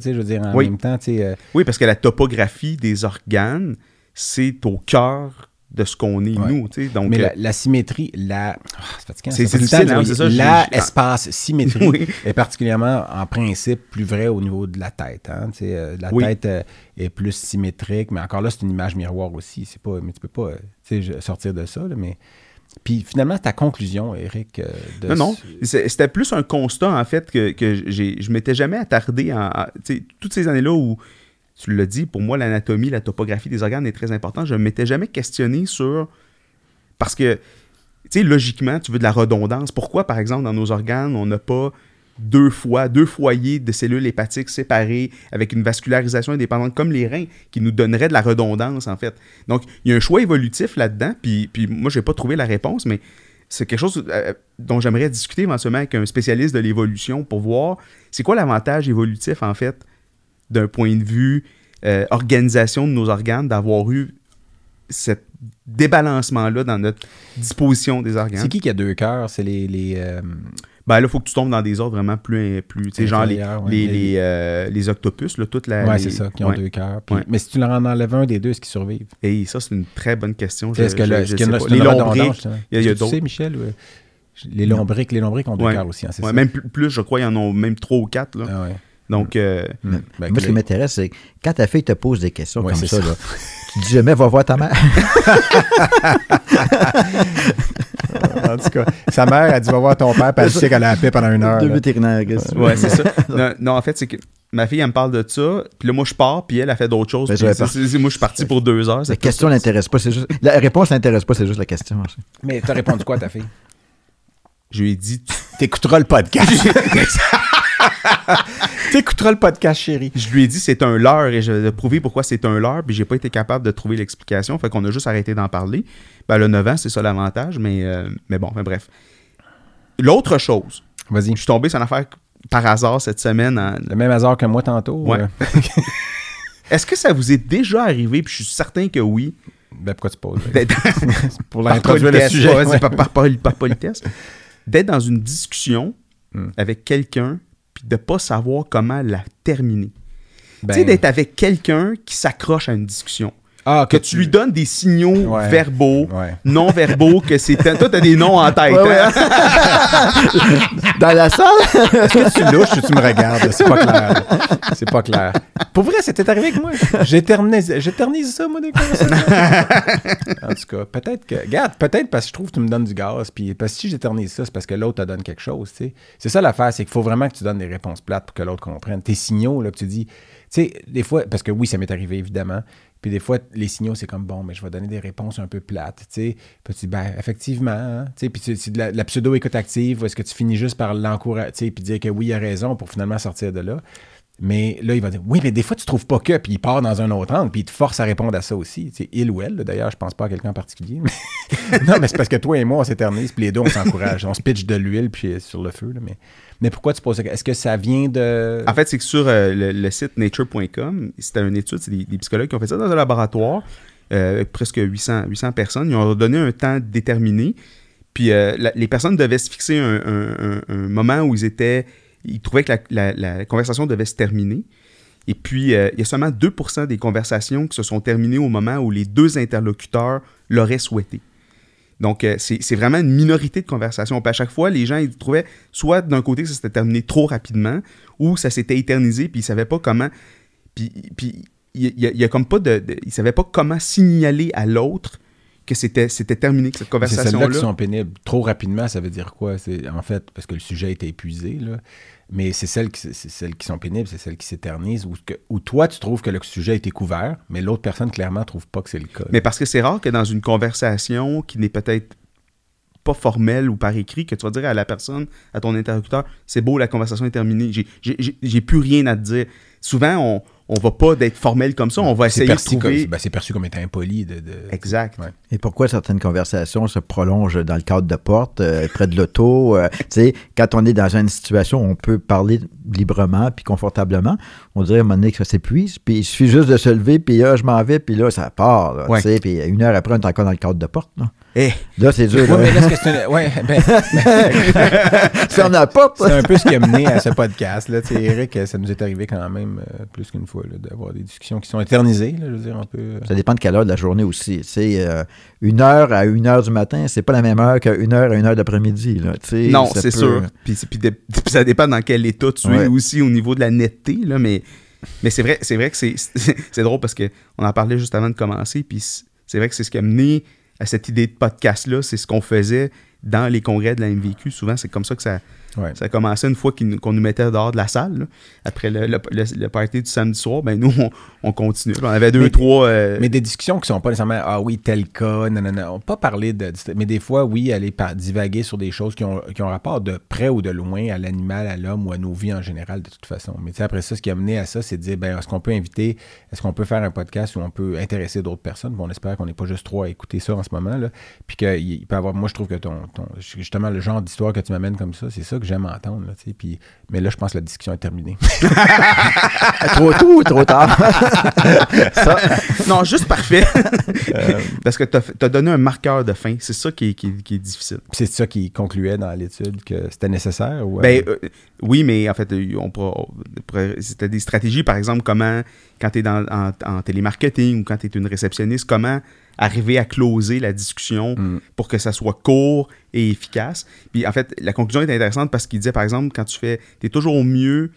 sais, je veux dire, en Oui. même temps, euh, Oui, parce que la topographie des organes, c'est au cœur de ce qu'on est, Ouais. nous. tu sais. Donc, mais euh, la, la symétrie, la. Ah, c'est difficile, hein, c'est ça, La j'ai- espace symétrie Oui. est particulièrement, en principe, plus vrai au niveau de la tête. hein. Tu sais, euh, la Oui. tête euh, est plus symétrique, mais encore là, c'est une image miroir aussi. C'est pas, mais tu peux pas euh, sortir de ça. là, mais puis finalement, ta conclusion, Eric. euh, de Non, non. C'était plus un constat, en fait, que, que j'ai- je m'étais jamais attardé à. à- tu sais, toutes ces années-là où, tu l'as dit, pour moi, l'anatomie, la topographie des organes est très importante, je ne m'étais jamais questionné sur. Parce que, tu sais, logiquement, tu veux de la redondance. Pourquoi, par exemple, dans nos organes, on n'a pas deux fois, deux foyers de cellules hépatiques séparés avec une vascularisation indépendante comme les reins qui nous donnerait de la redondance, en fait? Donc, il y a un choix évolutif là-dedans, puis, puis moi, je n'ai pas trouvé la réponse, mais c'est quelque chose euh, dont j'aimerais discuter éventuellement avec un spécialiste de l'évolution pour voir c'est quoi l'avantage évolutif, en fait, d'un point de vue euh, organisation de nos organes, d'avoir eu ce débalancement-là dans notre disposition des organes. C'est qui qui a deux cœurs? C'est les. les euh, Ben là, il faut que tu tombes dans des ordres vraiment plus. plus tu sais, genre les, ouais. les, Les- les, euh, les octopus, là, toute la. ouais, c'est ça, qui ont ouais. deux cœurs. Puis- Ouais. Mais si tu leur en enlèves un des deux, est-ce qu'ils survivent? Et ça, c'est une très bonne question. Est-ce que Je- je- y sais pas. Les lombriques, justement? il y a- a Tu sais, d'autres. Michel Les lombriques, les lombriques ont deux cœurs aussi, hein, ça? même plus, je crois, il y en a même trois ou quatre. Là. Ah ouais. Donc, euh. Ben, Moi, ce qui m'intéresse, c'est quand ta fille te pose des questions Ouais, comme ça, ça. là, tu dis jamais va voir ta mère. En tout cas, sa mère a dit va voir ton père, puis elle sait qu'elle a la paix pendant une heure. Deux vétérinaires. qu'est-ce ouais, c'est ça. Non, non, en fait, c'est que ma fille, elle me parle de ça, puis là, moi, je pars, puis elle a fait d'autres choses. Ben, pas- c'est- moi, je suis parti pour deux heures. La question l'intéresse pas, c'est juste. La réponse l'intéresse pas, c'est juste la question. aussi. Mais t'as répondu quoi à ta fille? Je lui ai dit, tu- T'écouteras le podcast. T'écouteras le podcast, chérie. je lui ai dit c'est un leurre et je vais prouver pourquoi c'est un leurre, puis j'ai pas été capable de trouver l'explication, fait qu'on a juste arrêté d'en parler. Ben, le 9 ans, c'est ça l'avantage, mais, euh, mais bon, enfin, bref. L'autre chose, Vas-y. je suis tombé sur une affaire par hasard cette semaine. en- Le même hasard que moi tantôt. Ouais. euh, Est-ce que ça vous est déjà arrivé, puis je suis certain que oui, ben pourquoi tu poses? d'être Pour l'introduire le sujet. pas- ouais. par, par- par- par politesse, d'être dans une discussion Hmm. avec quelqu'un, puis de pas savoir comment la terminer. Ben, Tu sais, d'être avec quelqu'un qui s'accroche à une discussion. Ah, Que tu lui donnes des signaux Ouais. verbaux, Ouais. non verbaux, que c'est. Toi, t'as des noms en tête. Ouais, ouais. hein? Dans la salle? Est-ce que tu louches ou tu me regardes? C'est pas clair. C'est pas clair. Pour vrai, c'était arrivé avec moi. J'éternise j'éternise ça, moi, des conversations. en tout cas, peut-être que. Regarde, peut-être parce que je trouve que tu me donnes du gaz. Puis parce que si j'éternise ça, c'est parce que l'autre te donne quelque chose. tu sais. C'est ça l'affaire, c'est qu'il faut vraiment que tu donnes des réponses plates pour que l'autre comprenne. Tes signaux, là, que tu dis. Tu sais, des fois, parce que oui, ça m'est arrivé, évidemment. Puis des fois, les signaux, c'est comme bon, mais je vais donner des réponses un peu plates. Tu sais, puis tu dis, ben, effectivement. hein. Tu sais, puis c'est de la, pseudo-écoute active ou est-ce que tu finis juste par l'encourager, puis dire que oui, il a raison pour finalement sortir de là. Mais là, il va dire oui, mais des fois, tu trouves pas que, puis il part dans un autre angle, puis il te force à répondre à ça aussi. Il ou elle, d'ailleurs, je pense pas à quelqu'un en particulier. non, mais c'est parce que toi et moi, on s'éternise, puis les deux, on s'encourage. On se pitch de l'huile, puis sur le feu. là, mais, mais pourquoi tu poses ça? Est-ce que ça vient de. En fait, c'est que sur euh, le, site nature.com, c'était une étude, c'est des, psychologues qui ont fait ça dans un laboratoire, euh, presque 800, 800 personnes. Ils ont donné un temps déterminé. Puis euh, les personnes devaient se fixer un, moment où ils étaient. Ils trouvaient que la conversation devait se terminer. Et puis, euh, il y a seulement 2% des conversations qui se sont terminées au moment où les deux interlocuteurs l'auraient souhaité. Donc, euh, c'est vraiment une minorité de conversations. Puis à chaque fois, les gens, ils trouvaient soit d'un côté que ça s'était terminé trop rapidement, ou ça s'était éternisé, puis ils savaient pas comment. Puis, puis il y, a- il y a comme pas de. de- ils savaient pas comment signaler à l'autre que c'était c'était terminé, que cette C'est celles-là conversation-là. qui sont pénibles. Trop rapidement, ça veut dire quoi? C'est en fait parce que le sujet était épuisé, là. Mais c'est celles qui, sont pénibles, c'est celles qui s'éternisent, ou toi, tu trouves que le sujet a été couvert, mais l'autre personne, clairement, trouve pas que c'est le cas. Mais parce que c'est rare que dans une conversation qui n'est peut-être pas formelle ou par écrit, que tu vas dire à la personne, à ton interlocuteur, c'est beau, la conversation est terminée, j'ai plus rien à te dire. Souvent, on, on va pas d'être formel comme ça, on va essayer de trouver... ben, c'est perçu comme étant impoli de. de- Exact. Ouais. Et pourquoi certaines conversations se prolongent dans le cadre de porte, euh, près de l'auto? euh, tu sais, quand on est dans une situation où on peut parler librement puis confortablement, on dirait à un moment donné que ça s'épuise, puis il suffit juste de se lever, puis là, je m'en vais, puis là, ça part. Ouais. Puis une heure après, on est encore dans le cadre de porte. Là, Eh, Là, c'est dur. Ouais, là. mais là, c'est une- ouais, ben, Ferme la porte. c'est un peu ce qui a mené à ce podcast. Là. Tu sais, Eric, ça nous est arrivé quand même euh, plus qu'une fois d'avoir des discussions qui sont éternisées. Là, je veux dire, un peu. euh, Ça dépend de quelle heure de la journée aussi. Tu sais, euh, une heure à une heure du matin, c'est pas la même heure qu'une heure à une heure d'après-midi. là, tu sais, non, c'est peut- sûr. Puis, c'est- puis de- puis ça dépend dans quel état tu es aussi au niveau de la netteté, là, mais, mais c'est vrai, c'est vrai que c'est, drôle parce qu'on en parlait juste avant de commencer, puis c'est vrai que c'est ce qui a mené à cette idée de podcast-là, c'est ce qu'on faisait dans les congrès de la MVQ. Souvent, c'est comme ça que ça, Ouais. ça a commencé une fois nous- qu'on nous mettait dehors de la salle. là. Après le, le, le- le party du samedi soir, ben nous, on, on continue. On avait deux, Mais- trois... euh, Mais des discussions qui sont pas nécessairement ah oui, tel cas, non, non, non. Pas parler de. Mais des fois, oui, aller par- divaguer sur des choses qui ont, qui ont rapport de près ou de loin à l'animal, à l'homme ou à nos vies en général, de toute façon. Mais après ça, ce qui a mené à ça, c'est de dire ben, est-ce qu'on peut inviter, est-ce qu'on peut faire un podcast où on peut intéresser d'autres personnes? Bon, on espère qu'on n'est pas juste trois à écouter ça en ce moment. Là. Puis qu'il il peut avoir. Moi, je trouve que ton, ton- justement, le genre d'histoire que tu m'amènes comme ça, c'est ça que j'aime entendre. Là, puis, mais là, je pense que la discussion est terminée. Trop tôt ou trop tard? Ça, Non, juste parfait. Euh, Parce que tu as, donné un marqueur de fin. C'est ça qui est, qui est- qui est difficile. C'est ça qui concluait dans l'étude que c'était nécessaire? Ou, euh, Ben, euh, oui, mais en fait, on on c'était des stratégies, par exemple, comment, quand tu es dans, en, en télémarketing ou quand tu es une réceptionniste, comment arriver à closer la discussion Mm. pour que ça soit court et efficace. Puis en fait, la conclusion est intéressante parce qu'il disait, par exemple, quand tu fais, tu es toujours mieux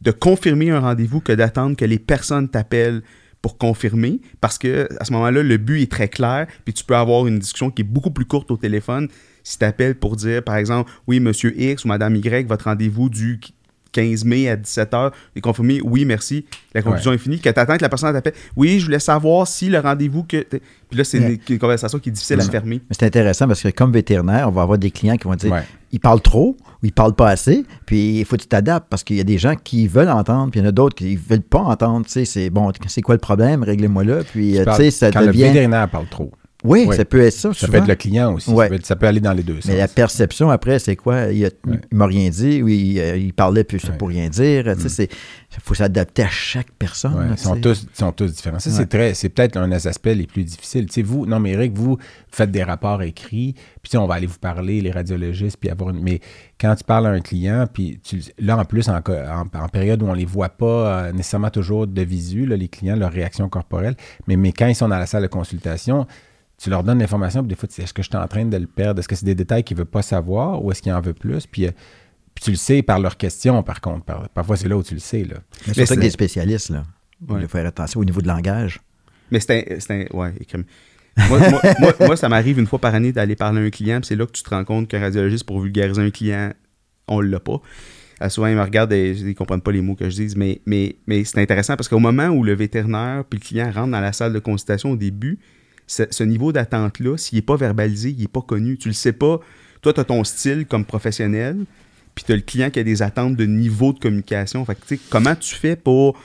de confirmer un rendez-vous que d'attendre que les personnes t'appellent pour confirmer, parce que à ce moment-là, le but est très clair, puis tu peux avoir une discussion qui est beaucoup plus courte au téléphone si tu appelles pour dire, par exemple, oui, monsieur X ou madame Y, votre rendez-vous du 15 mai à 17h, est confirmé, oui, merci, la conclusion est finie, que tu attends que la personne t'appelle, oui, je voulais savoir si le rendez-vous que. Puis là, c'est Ouais. une, une conversation qui est difficile à fermer. Mais c'est intéressant parce que comme vétérinaire, on va avoir des clients qui vont dire ils parlent trop ou ils parlent pas assez, puis il faut que tu t'adaptes parce qu'il y a des gens qui veulent entendre, puis il y en a d'autres qui veulent pas entendre. Tu sais, c'est bon, c'est quoi le problème, réglez-moi là, puis Tu euh, sais, ça quand le devient. vétérinaire parle trop. Oui, ça peut être ça. Ça souvent. peut être le client aussi. Ça, peut être- ça peut aller dans les deux Mais la sens. perception après, c'est quoi? Il, il m'a rien dit, ou il, euh, il parlait plus. Mm. pour rien dire. Tu sais, c'est- il faut s'adapter à chaque personne. Là, ils, sont tous, ils sont tous différents. Ça, c'est très, c'est peut-être un des aspects les plus difficiles. Tu sais, vous, non, mais Eric, vous faites des rapports écrits, puis on va aller vous parler, les radiologistes, puis avoir une. Mais quand tu parles à un client, puis tu- là, en plus, en, en- en période où on les voit pas euh, nécessairement toujours de visu, là, les clients, leur réaction corporelle, mais, mais quand ils sont dans la salle de consultation, tu leur donnes l'information, puis des fois, tu dis, est-ce que je suis en train de le perdre? Est-ce que c'est des détails qu'il ne veut pas savoir ou est-ce qu'il en veut plus? Puis, euh, puis tu le sais par leurs questions, par contre. Par- parfois, c'est là où tu le sais. Là. Mais surtout c'est- avec des spécialistes, là. Il faut faire attention au niveau de langage. Mais c'est un, c'est un- Ouais, écrime. moi, moi, moi- moi, ça m'arrive une fois par année d'aller parler à un client, puis c'est là que tu te rends compte qu'un radiologiste, pour vulgariser un client, on l'a pas. Euh, souvent, ils me regardent et ils ne comprennent pas les mots que je dis, mais, mais, mais c'est intéressant parce qu'au moment où le vétérinaire puis le client rentrent dans la salle de consultation au début, ce, ce niveau d'attente-là, s'il n'est pas verbalisé, il n'est pas connu. Tu le sais pas. Toi, tu as ton style comme professionnel, puis tu as le client qui a des attentes de niveau de communication. Fait que, tu sais, comment tu fais pour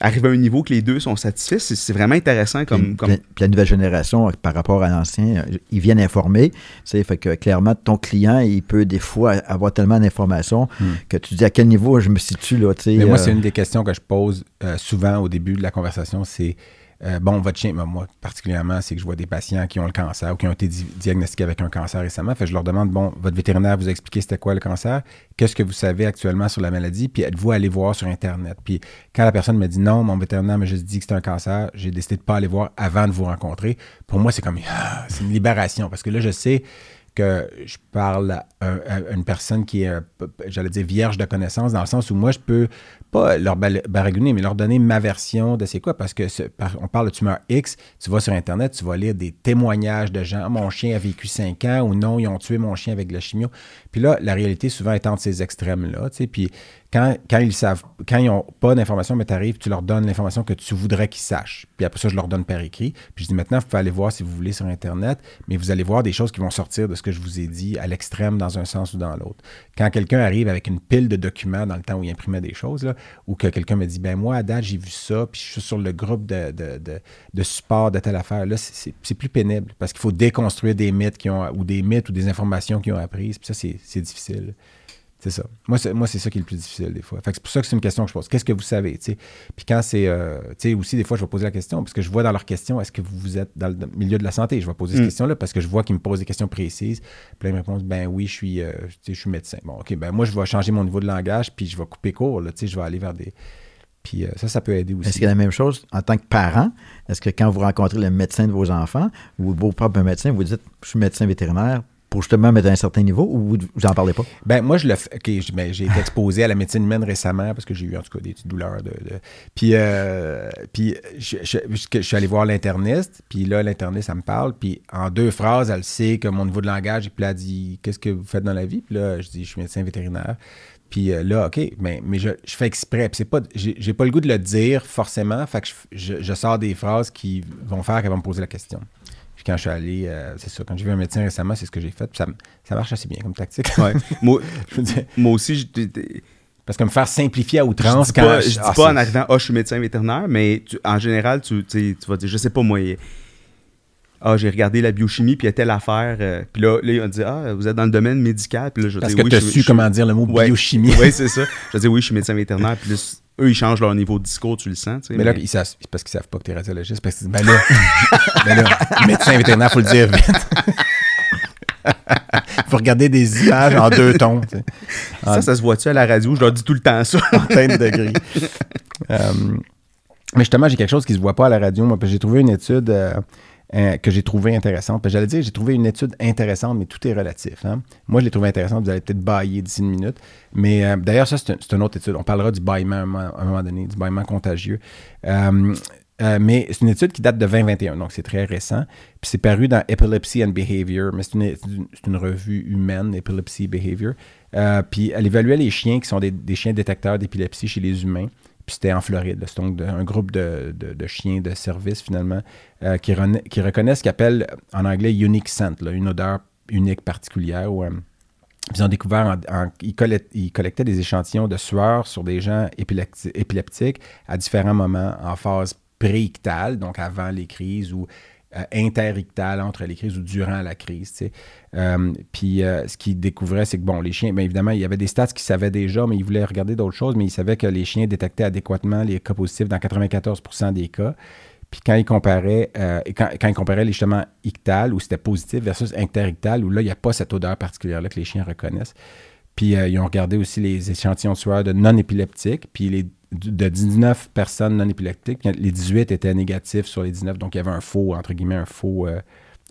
arriver à un niveau que les deux sont satisfaits? C'est, vraiment intéressant comme... Puis, comme... puis la nouvelle génération, euh, par rapport à l'ancien, euh, ils viennent informer. Tu sais, fait que clairement, ton client, il peut des fois avoir tellement d'informations que tu dis à quel niveau je me situe là. Hmm. Mais moi, euh, c'est une des questions que je pose euh, souvent au début de la conversation, c'est euh, bon, votre chien, moi particulièrement, c'est que je vois des patients qui ont le cancer ou qui ont été di- diagnostiqués avec un cancer récemment. Fait je leur demande, bon, votre vétérinaire vous a expliqué c'était quoi le cancer, qu'est-ce que vous savez actuellement sur la maladie, puis êtes-vous allé voir sur Internet? Puis quand la personne me dit non, mon vétérinaire m'a juste dit que c'est un cancer, j'ai décidé de ne pas aller voir avant de vous rencontrer. Pour moi, c'est comme, ah, c'est une libération, parce que là, je sais que je parle à, à une personne qui est, j'allais dire, vierge de connaissances, dans le sens où moi, je peux pas leur bal- baragouiner, mais leur donner ma version de c'est quoi, parce que on parle de tumeur X, tu vas sur Internet, tu vas lire des témoignages de gens, mon chien a vécu 5 ans, ou non, ils ont tué mon chien avec de la chimio. Puis là, la réalité, souvent, est entre ces extrêmes-là, puis quand, quand ils savent, quand ils n'ont pas d'informations, mais tu arrives, tu leur donnes l'information que tu voudrais qu'ils sachent. Puis après ça, je leur donne par écrit. Puis je dis maintenant, vous pouvez aller voir si vous voulez sur Internet, mais vous allez voir des choses qui vont sortir de ce que je vous ai dit à l'extrême dans un sens ou dans l'autre. Quand quelqu'un arrive avec une pile de documents dans le temps où il imprimait des choses, là, ou que quelqu'un me dit, ben moi, à date, j'ai vu ça, puis je suis sur le groupe de, de, de, support de telle affaire, là, c'est- plus pénible parce qu'il faut déconstruire des mythes qui ont, ou des mythes ou des informations qu'ils ont apprises. Puis ça, c'est c'est difficile. C'est ça. Moi, c'est, moi, c'est ça qui est le plus difficile des fois. Fait que c'est pour ça que c'est une question que je pose. Qu'est-ce que vous savez? Puis quand c'est. euh, tu sais, aussi, des fois, je vais poser la question parce que je vois dans leurs questions, est-ce que vous êtes dans le milieu de la santé? Je vais poser cette Mm. question-là parce que je vois qu'ils me posent des questions précises. Puis là, ils me répondent, ben oui, je suis, euh, je suis médecin. Bon, OK, ben moi, je vais changer mon niveau de langage puis je vais couper court. Tu sais, je vais aller vers des. Puis euh, ça, ça peut aider aussi. Est-ce a la même chose en tant que parent? Est-ce que quand vous rencontrez le médecin de vos enfants ou vos propres médecins, vous dites je suis médecin vétérinaire pour justement mettre à un certain niveau ou vous n'en parlez pas? Ben, moi, je le fais. Ben, j'ai été exposé à la médecine humaine récemment parce que j'ai eu, en tout cas, des petites douleurs. De, Puis, euh, puis je, suis allé voir l'interniste. Puis là, l'interniste, elle me parle. Puis en deux phrases, elle sait que mon niveau de langage. Et puis là, elle dit Qu'est-ce que vous faites dans la vie Puis là, je dis Je suis médecin vétérinaire. Puis euh, là, OK, mais, mais je, fais exprès. Puis c'est pas, j'ai, pas le goût de le dire forcément. Fait que je, je- je sors des phrases qui vont faire qu'elle va me poser la question. Puis quand je suis allé, euh, c'est ça, quand j'ai vu un médecin récemment, c'est ce que j'ai fait. Puis ça, ça marche assez bien comme tactique. Ouais. moi, Je dire, moi aussi, je, je- je parce que me faire simplifier à dis outrance pas, quand je dis ah, pas en arrivant, ah, je suis médecin vétérinaire, mais tu- en général, tu, tu vas dire, je sais pas moi, ah, j'ai regardé la biochimie, puis il y a telle affaire. euh, puis là, là, on dit, ah, vous êtes dans le domaine médical. Puis là, je Parce dire, que oui, tu as je- su je- comment dire le mot Ouais. biochimie. Oui, c'est ça. Je dire, oui, je suis médecin vétérinaire. Puis là, eux, ils changent leur niveau de discours, tu le sens. Mais là, ils savent, parce qu'ils savent pas que tu es radiologiste. Parce qu'ils disent, ben là, ben là, médecin vétérinaire, faut le dire vite. faut regarder des images en deux tons. ça, ça se voit-tu à la radio? Je leur dis tout le temps ça. en teinte de gris. Euh, mais justement, j'ai quelque chose qui se voit pas à la radio. Moi, j'ai trouvé une étude euh, euh, que j'ai trouvée intéressante. J'allais dire, j'ai trouvé une étude intéressante, mais tout est relatif. hein. Moi, je l'ai trouvée intéressante. Vous allez peut-être bailler d'ici une minute. Mais euh, d'ailleurs, ça, c'est un- c'est une autre étude. On parlera du bâillement à un moment, donné, du bâillement contagieux. Euh, mais c'est une étude qui date de 2021, donc c'est très récent. Puis c'est paru dans Epilepsy and Behavior, mais c'est une, revue humaine, Epilepsy Behavior. Puis elle évaluait les chiens qui sont des, des chiens détecteurs d'épilepsie chez les humains. Puis c'était en Floride. C'est donc un groupe de, chiens de service, finalement, euh, qui, qui reconnaissent ce qu'ils appellent en anglais unique scent, une odeur unique particulière. Ou, euh, ils ont découvert, ils, colle- ils collectaient des échantillons de sueur sur des gens épilepti- épileptiques à différents moments en phase préictale, donc avant les crises, ou euh, interictale entre les crises ou durant la crise. Euh, puis euh, ce qu'ils découvraient, c'est que, bon, les chiens, bien évidemment, il y avait des stats qu'ils savaient déjà, mais ils voulaient regarder d'autres choses, mais ils savaient que les chiens détectaient adéquatement les cas positifs dans 94% des cas. Puis quand ils comparaient, euh, quand, quand ils comparaient les justement ictal, où c'était positif, versus interictal, où là, il n'y a pas cette odeur particulière-là que les chiens reconnaissent. Puis ils ont regardé aussi les échantillons de sueur de non-épileptiques, puis les, de 19 personnes non-épileptiques, les 18 étaient négatifs sur les 19, donc il y avait un faux, entre guillemets, un faux, euh,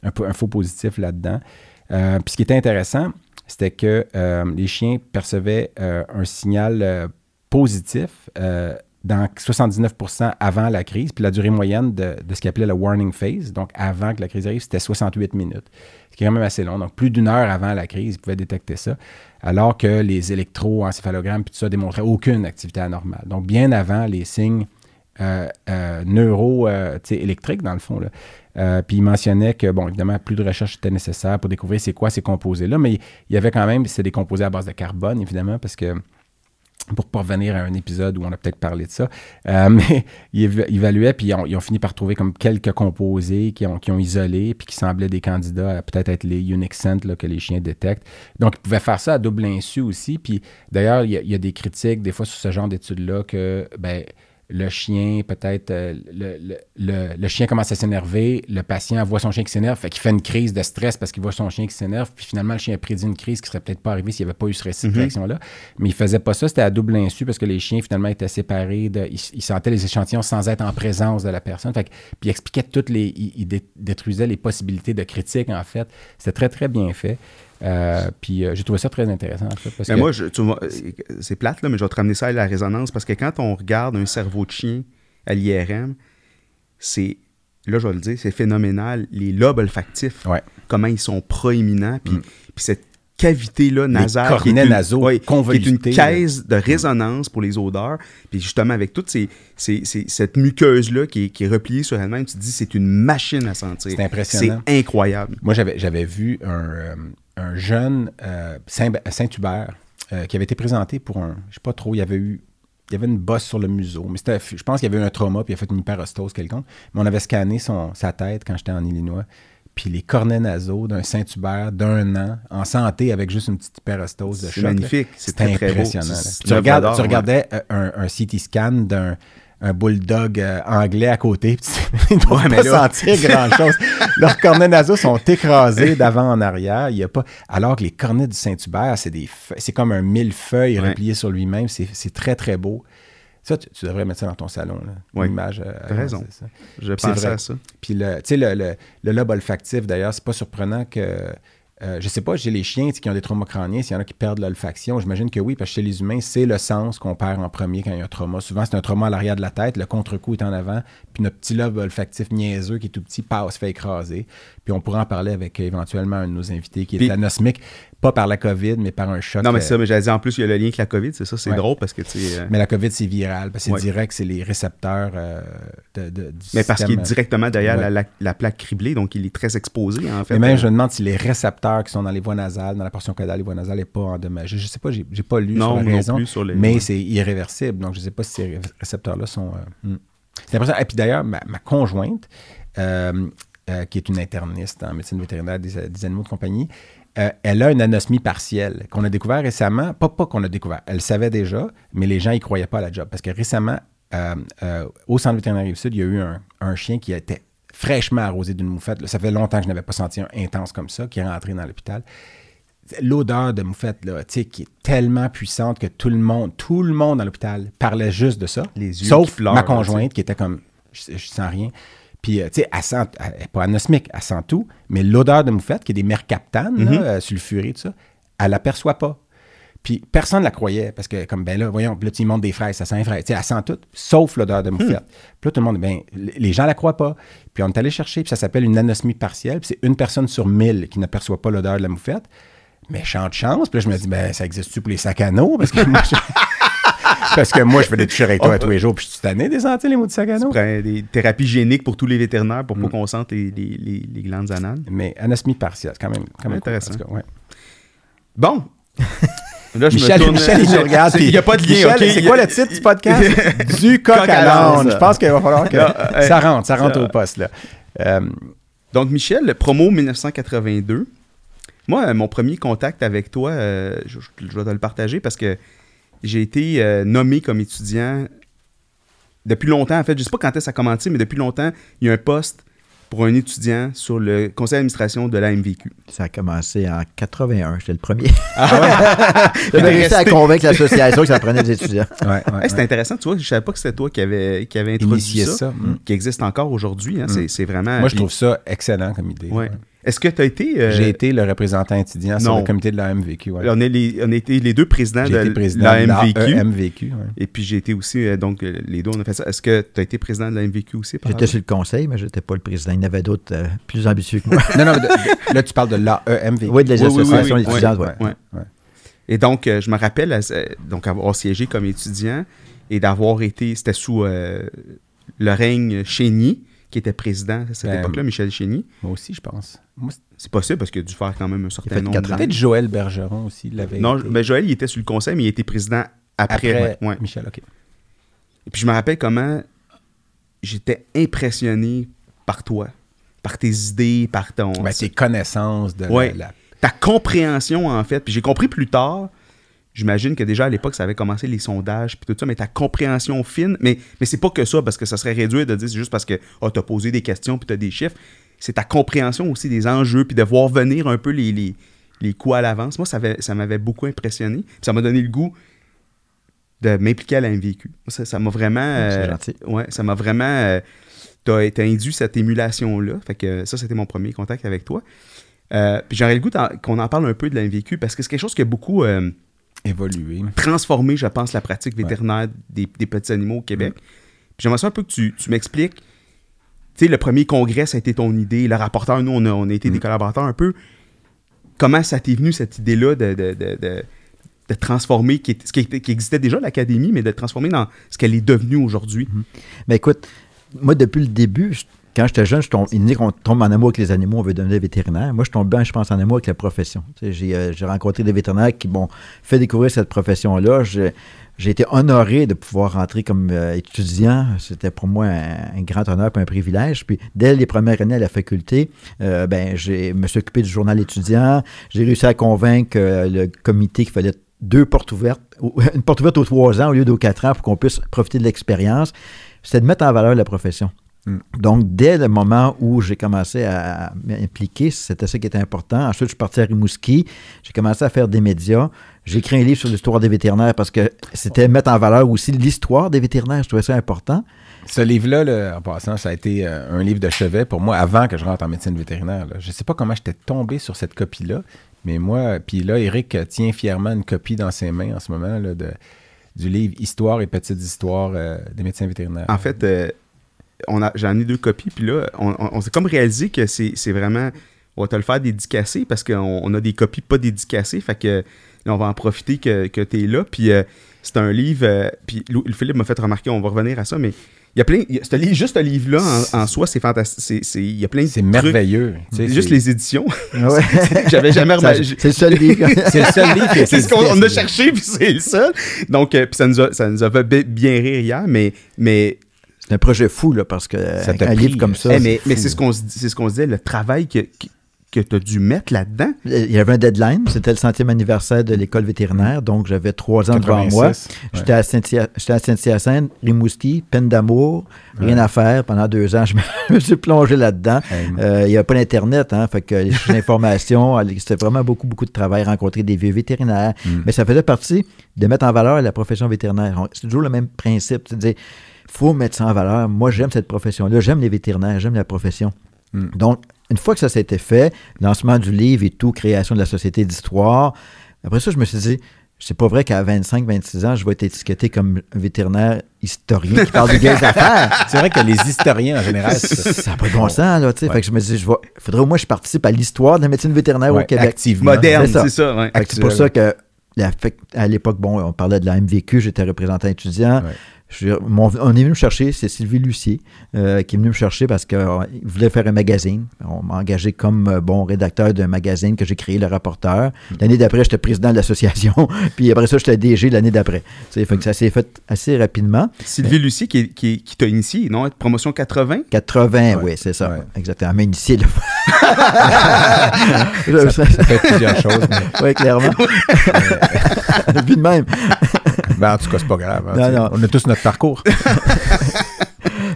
un, faux positif là-dedans. Euh, puis ce qui était intéressant, c'était que euh, les chiens percevaient un signal positif dans 79% avant la crise, puis la durée moyenne de, ce qu'ils appelait la warning phase, donc avant que la crise arrive, c'était 68 minutes. Ce qui est quand même assez long. Donc, plus d'une heure avant la crise, ils pouvaient détecter ça, alors que les électroencéphalogrammes, puis tout ça, démontraient aucune activité anormale. Donc, bien avant les signes euh, euh, neuro, euh, électriques, dans le fond. Puis il mentionnait que, bon, évidemment, plus de recherche était nécessaire pour découvrir c'est quoi ces composés-là, mais il y avait quand même, c'est des composés à base de carbone, évidemment, parce que pour pas revenir à un épisode où on a peut-être parlé de ça, euh, mais ils éva- évaluaient, puis ils ont, fini par trouver comme quelques composés qui ont, qui isolé, puis qui semblaient des candidats à peut-être être les unique scent là, que les chiens détectent. Donc, ils pouvaient faire ça à double insu aussi. Puis d'ailleurs, il il y a des critiques des fois sur ce genre d'études-là que, ben, le chien, peut-être, euh, le, le- le- le chien commence à s'énerver, le patient voit son chien qui s'énerve, fait qu'il fait une crise de stress parce qu'il voit son chien qui s'énerve, puis finalement, le chien a prédit une crise qui serait peut-être pas arrivée s'il n'y avait pas eu cette ré- réaction-là. Mais il faisait pas ça, c'était à double insu parce que les chiens, finalement, étaient séparés, de, ils, ils sentaient les échantillons sans être en présence de la personne. Fait que- puis il expliquait toutes les. Il, il dé- détruisait les possibilités de critique, en fait. C'était très, très bien fait. Euh, puis euh, j'ai trouvé ça très intéressant, en fait. Parce Mais que- moi, euh, c'est plate, là, mais je vais te ramener ça à la résonance parce que quand on regarde un cerveau de chien à l'IRM, c'est, là, je vais le dire, c'est phénoménal. Les lobes olfactifs, Ouais. comment ils sont proéminents, puis, Mm. puis cette cavité-là nasale, qui est une- nasaux ouais, qui est une caisse de résonance pour les odeurs, puis justement avec toute ces, ces- ces- cette muqueuse-là qui est, qui est repliée sur elle-même, tu te dis c'est une machine à sentir. C'est impressionnant. C'est incroyable. Moi, j'avais, j'avais vu un, euh, un jeune euh, Saint- Saint-Hubert euh, qui avait été présenté pour un. Je sais pas trop, il y avait eu. Il y avait une bosse sur le museau. Mais c'était, je pense qu'il y avait eu un trauma, puis il a fait une hyperostose quelconque. Mais on avait scanné son, sa tête quand j'étais en Illinois. Puis les cornets nasaux d'un Saint-Hubert d'un an, en santé, avec juste une petite hyperostose de C'est choc, là. magnifique. C'est C'était très, très beau. impressionnant. C'est- c'est Tu, regardes, regardais euh, un, un CT scan d'un un bulldog euh, anglais à côté. puis Ils ne doivent Ouais, mais pas là- sentir grand-chose. Leurs cornets nasaux sont écrasés d'avant en arrière. Il y a pas... Alors que les cornets du Saint-Hubert, c'est des c'est comme un millefeuille Ouais. replié sur lui-même. C'est très, très beau. Ça, tu, tu devrais mettre ça dans ton salon. Là. Une Ouais. image. euh, T'as raison. ça. Je c'est pensais vrai. à ça. Puis le, tu sais, le, le, le lobe olfactif, d'ailleurs, c'est pas surprenant que. Euh, je sais pas, j'ai les chiens qui ont des traumas crâniens, s'il y en a qui perdent l'olfaction, j'imagine que oui, parce que chez les humains, c'est le sens qu'on perd en premier quand il y a un trauma. Souvent, c'est un trauma à l'arrière de la tête, le contre-coup est en avant, puis notre petit lobe olfactif niaiseux qui est tout petit passe, se fait écraser. Puis on pourra en parler avec euh, éventuellement un de nos invités qui est anosmique, pas par la COVID, mais par un choc. Non, mais euh, ça, mais j'allais dire en plus, il y a le lien avec la COVID, c'est ça, c'est Ouais. drôle parce que, tu sais. euh, mais la COVID, c'est viral, parce que c'est Ouais. direct, c'est les récepteurs euh, de, de- du Mais parce qu'il est euh, directement derrière Ouais. la, la- la plaque criblée, donc il est très exposé, en fait. Mais même, Euh, je me demande si les récepteurs qui sont dans les voies nasales, dans la portion caudale des voies nasales, n'est pas endommagé. Je sais pas, j'ai pas lu Non, sur la non raison, plus sur les- mais c'est irréversible. Donc, je sais pas si ces ré- récepteurs-là sont... euh, hmm. C'est impressionnant. Et puis d'ailleurs, ma, ma conjointe, euh, euh, qui est une interniste en médecine vétérinaire des, des animaux de compagnie, euh, elle a une anosmie partielle qu'on a découvert récemment. Pas, pas qu'on a découvert, elle le savait déjà, mais les gens y croyaient pas à la job. Parce que récemment, euh, au centre vétérinaire Rive-Sud, il y a eu un, un chien qui était fraîchement arrosé d'une moufette. Ça fait longtemps que je n'avais pas senti un intense comme ça, qui est rentré dans l'hôpital. L'odeur de moufette, là, tu sais, qui est tellement puissante que tout le monde, tout le monde dans l'hôpital parlait juste de ça. Les yeux sauf qui pleurent, ma conjointe qui était comme, je, je sens rien. Puis, euh, tu sais, elle sent, elle est pas anosmique, elle sent tout, mais l'odeur de moufette, qui est des mercaptanes, Mhm. euh, sulfurées, tout ça, elle l'aperçoit pas. Puis personne ne la croyait parce que, comme, ben là, voyons, là, tu montes des fraises, ça sent les fraises. Tu sais, elle sent tout, sauf l'odeur de moufette. Puis là, tout le monde, ben, les gens la croient pas. Puis on est allé chercher, puis ça s'appelle une anosmie partielle, puis c'est une personne sur mille qui n'aperçoit pas l'odeur de la moufette. méchante chance. Puis là, je me dis, ben, ça existe-tu pour les sacs à? Parce que moi, je... Parce que moi, je fais des toucher avec toi Oh, tous les jours, puis je suis tanné des sentir les mots Tu dos. prends des thérapies géniques pour tous les vétérinaires pour Mm. pas qu'on sente les, les- les- les glandes anales. Mais anatomie partielle, c'est quand même, quand même Intéressant. cas, ouais. Bon. Là, je Michel, me tourne. Michel, il regarde. Il n'y a pas de lien? C'est quoi le titre du podcast? du coq Coq à l'âne. Je pense qu'il va falloir que euh, ça rentre, ça rentre au poste, là. Euh, Donc, Michel, le promo 1982. Moi, euh, mon premier contact avec toi, euh, je, je- je dois te le partager parce que j'ai été euh, nommé comme étudiant depuis longtemps. En fait, je ne sais pas quand est-ce que ça a commencé, mais depuis longtemps, il y a un poste pour un étudiant sur le conseil d'administration de la MVQ. Ça a commencé en 81, j'étais le premier. Ah J'avais Mais réussi à convaincre l'association que ça prenait des étudiants. ouais, ouais, Hey, c'est ouais. intéressant, tu vois, je savais pas que c'était toi qui avait, qui avait introduit Initier ça, ça. mm. qui existe encore aujourd'hui. hein. C'est- C'est vraiment... Moi, je trouve ça excellent comme idée. Ouais. Est-ce que tu as été... euh, J'ai été le représentant étudiant sur le comité de la MVQ. ouais. On, est les, on a été les deux présidents J'ai de été président la de la MVQ. MVQ. ouais. Et puis j'ai été aussi, euh, donc euh, les deux, on a fait ça. Est-ce que tu as été président de la MVQ aussi? J'étais sur le conseil, mais je n'étais pas le président. Il y en avait d'autres euh, plus ambitieux que moi. non, non, mais de- de- là, tu parles de l'AEMVQ. Oui, de les Oui, oui. Et donc, euh, je me rappelle euh, donc avoir siégé comme étudiant et d'avoir été, c'était sous euh, le règne Chény, qui était président à cette Ben, époque-là, Michel Chény. Moi aussi, je pense. C'est- possible parce qu'il a dû faire quand même un certain fait nombre de... Peut-être Joël Bergeron aussi l'avait Non, été. ben Joël, il était sur le conseil, mais il était président après. Après ouais. Michel, OK. Et puis je me rappelle comment j'étais impressionné par toi, par tes idées, par ton... Ben, tes connaissances de la- Ouais. la, ta compréhension, en fait. Puis j'ai compris plus tard, j'imagine que déjà à l'époque, ça avait commencé les sondages, puis tout ça, mais ta compréhension fine, mais, mais c'est pas que ça, parce que ça serait réduit de dire c'est juste parce que oh, tu as posé des questions, puis tu as des chiffres. C'est ta compréhension aussi des enjeux, puis de voir venir un peu les, les, les coups à l'avance. Moi, ça, avait- ça m'avait beaucoup impressionné. Puis ça m'a donné le goût de m'impliquer à la MVQ. Ça ça m'a vraiment... C'est euh, gentil. Ouais, ça m'a vraiment... euh, t'as t'as induit cette émulation-là. Fait que ça, c'était mon premier contact avec toi. Euh, puis j'aurais le goût qu'on en parle un peu de la MVQ parce que c'est quelque chose qui a beaucoup évolué. transformé, je pense, la pratique vétérinaire des, des petits animaux au Québec. Puis j'aimerais ça un peu que tu, tu m'expliques. Tu sais, le premier congrès, ça a été ton idée. Le rapporteur, nous, on a, on a été des collaborateurs un peu. Comment ça t'est venu, cette idée-là de, de, de, de- de transformer, qui, est- qui, existait déjà, l'Académie, mais de transformer dans ce qu'elle est devenue aujourd'hui? Mais écoute, moi, depuis le début, je- quand j'étais jeune, je tombe, il dit qu'on tombe en amour avec les animaux, on veut devenir vétérinaire. Moi, je tombe bien, je pense, en amour avec la profession. Euh, j'ai rencontré des vétérinaires qui m'ont fait découvrir cette profession-là. J'ai été honoré de pouvoir rentrer comme euh, étudiant. C'était pour moi un, grand honneur et un privilège. Puis, dès les premières années à la faculté, euh, ben, je me suis occupé du journal étudiant. J'ai réussi à convaincre le comité qu'il fallait deux portes ouvertes, ou- une porte ouverte aux trois ans au lieu d'aux quatre ans pour qu'on puisse profiter de l'expérience. C'était de mettre en valeur la profession. Donc, dès le moment où j'ai commencé à m'impliquer, c'était ça qui était important. Ensuite, je suis parti à Rimouski. J'ai commencé à faire des médias. J'ai écrit un livre sur l'histoire des vétérinaires parce que c'était mettre en valeur aussi l'histoire des vétérinaires. Je trouvais ça important. Ce livre-là, là, en passant, ça a été euh, un livre de chevet pour moi avant que je rentre en médecine vétérinaire. là. Je ne sais pas comment j'étais tombé sur cette copie-là, mais moi, puis là, Eric tient fièrement une copie dans ses mains en ce moment là, de, du livre Histoire et petites histoires euh, des médecins vétérinaires. En fait, euh, j'en ai deux copies, puis là, on, on- on s'est comme réalisé que c'est, c'est vraiment. On va te le faire dédicacer parce qu'on on a des copies pas dédicacées. Fait que là, on va en profiter que, que tu es là. Puis euh, c'est un livre. euh, puis Philippe m'a fait remarquer, on va revenir à ça, mais il y a plein. il y a- ce livre- juste ce livre-là en, en soi, c'est fantastique. C'est, c'est- il y a plein de c'est merveilleux. sais, Juste c'est- les éditions. Ouais. J'avais jamais remarqué. C'est le seul livre. C'est le seul livre c'est ce qu'on a cherché, puis c'est le seul. Donc, euh, puis ça nous a, ça nous a fait bi- bien rire hier, mais, mais C'est un projet fou, là, parce que Ça un pris, livre comme ça. Eh, mais c'est mais c'est ce qu'on se, c'est ce se disait, le travail que, que, tu as dû mettre là-dedans. Il y avait un deadline, c'était le centième anniversaire de l'école vétérinaire, donc j'avais trois ans devant moi. 86, ouais. J'étais à Saint-Hyacinthe, Rimouski, peine d'amour, rien à faire. Pendant deux ans, je me, suis plongé là-dedans. Euh, il n'y avait pas d'Internet, hein, fait que les aller- c'était vraiment beaucoup, beaucoup de travail, rencontrer des vieux vétérinaires. Mm. Mais ça faisait partie de mettre en valeur la profession vétérinaire. C'est toujours le même principe, c'est dire, faut mettre ça en valeur. Moi, j'aime cette profession-là, j'aime les vétérinaires, j'aime la profession. Mm. Donc, une fois que ça s'était fait, lancement du livre et tout, création de la Société d'histoire, après ça, je me suis dit, c'est pas vrai qu'à 25-26 ans, je vais être étiqueté comme un vétérinaire historien qui parle de gays affaires. C'est vrai que les historiens, en général, ça Ça n'a pas de bon sens, là, tu sais. Fait que je me dis, je vais, faudrait au moins que je participe à l'histoire de la médecine vétérinaire Ouais, au Québec. activement. Moderne, C'est ça. c'est ça. ouais. Fait que c'est pour ça que, la- fait que à l'époque, bon, on parlait de la MVQ, j'étais représentant étudiant. Ouais. Je- mon- on est venu me chercher, c'est Sylvie Lucier euh, qui est venu me chercher parce qu'il voulait faire un magazine. On m'a engagé comme euh, bon rédacteur d'un magazine que j'ai créé, Le Rapporteur. L'année d'après, j'étais président de l'association. Puis après ça, j'étais DG l'année d'après. Fait que ça s'est fait assez rapidement. Sylvie Lucie qui, qui, qui t'a initié, non? Promotion 80? 80, Ouais. oui, c'est ça. Ouais. Exactement. Mais initié, là. ça, ça fait plusieurs choses. mais- Oui, clairement. De même. Ben, en tout cas, c'est pas grave. hein, Non, non. On a tous notre parcours.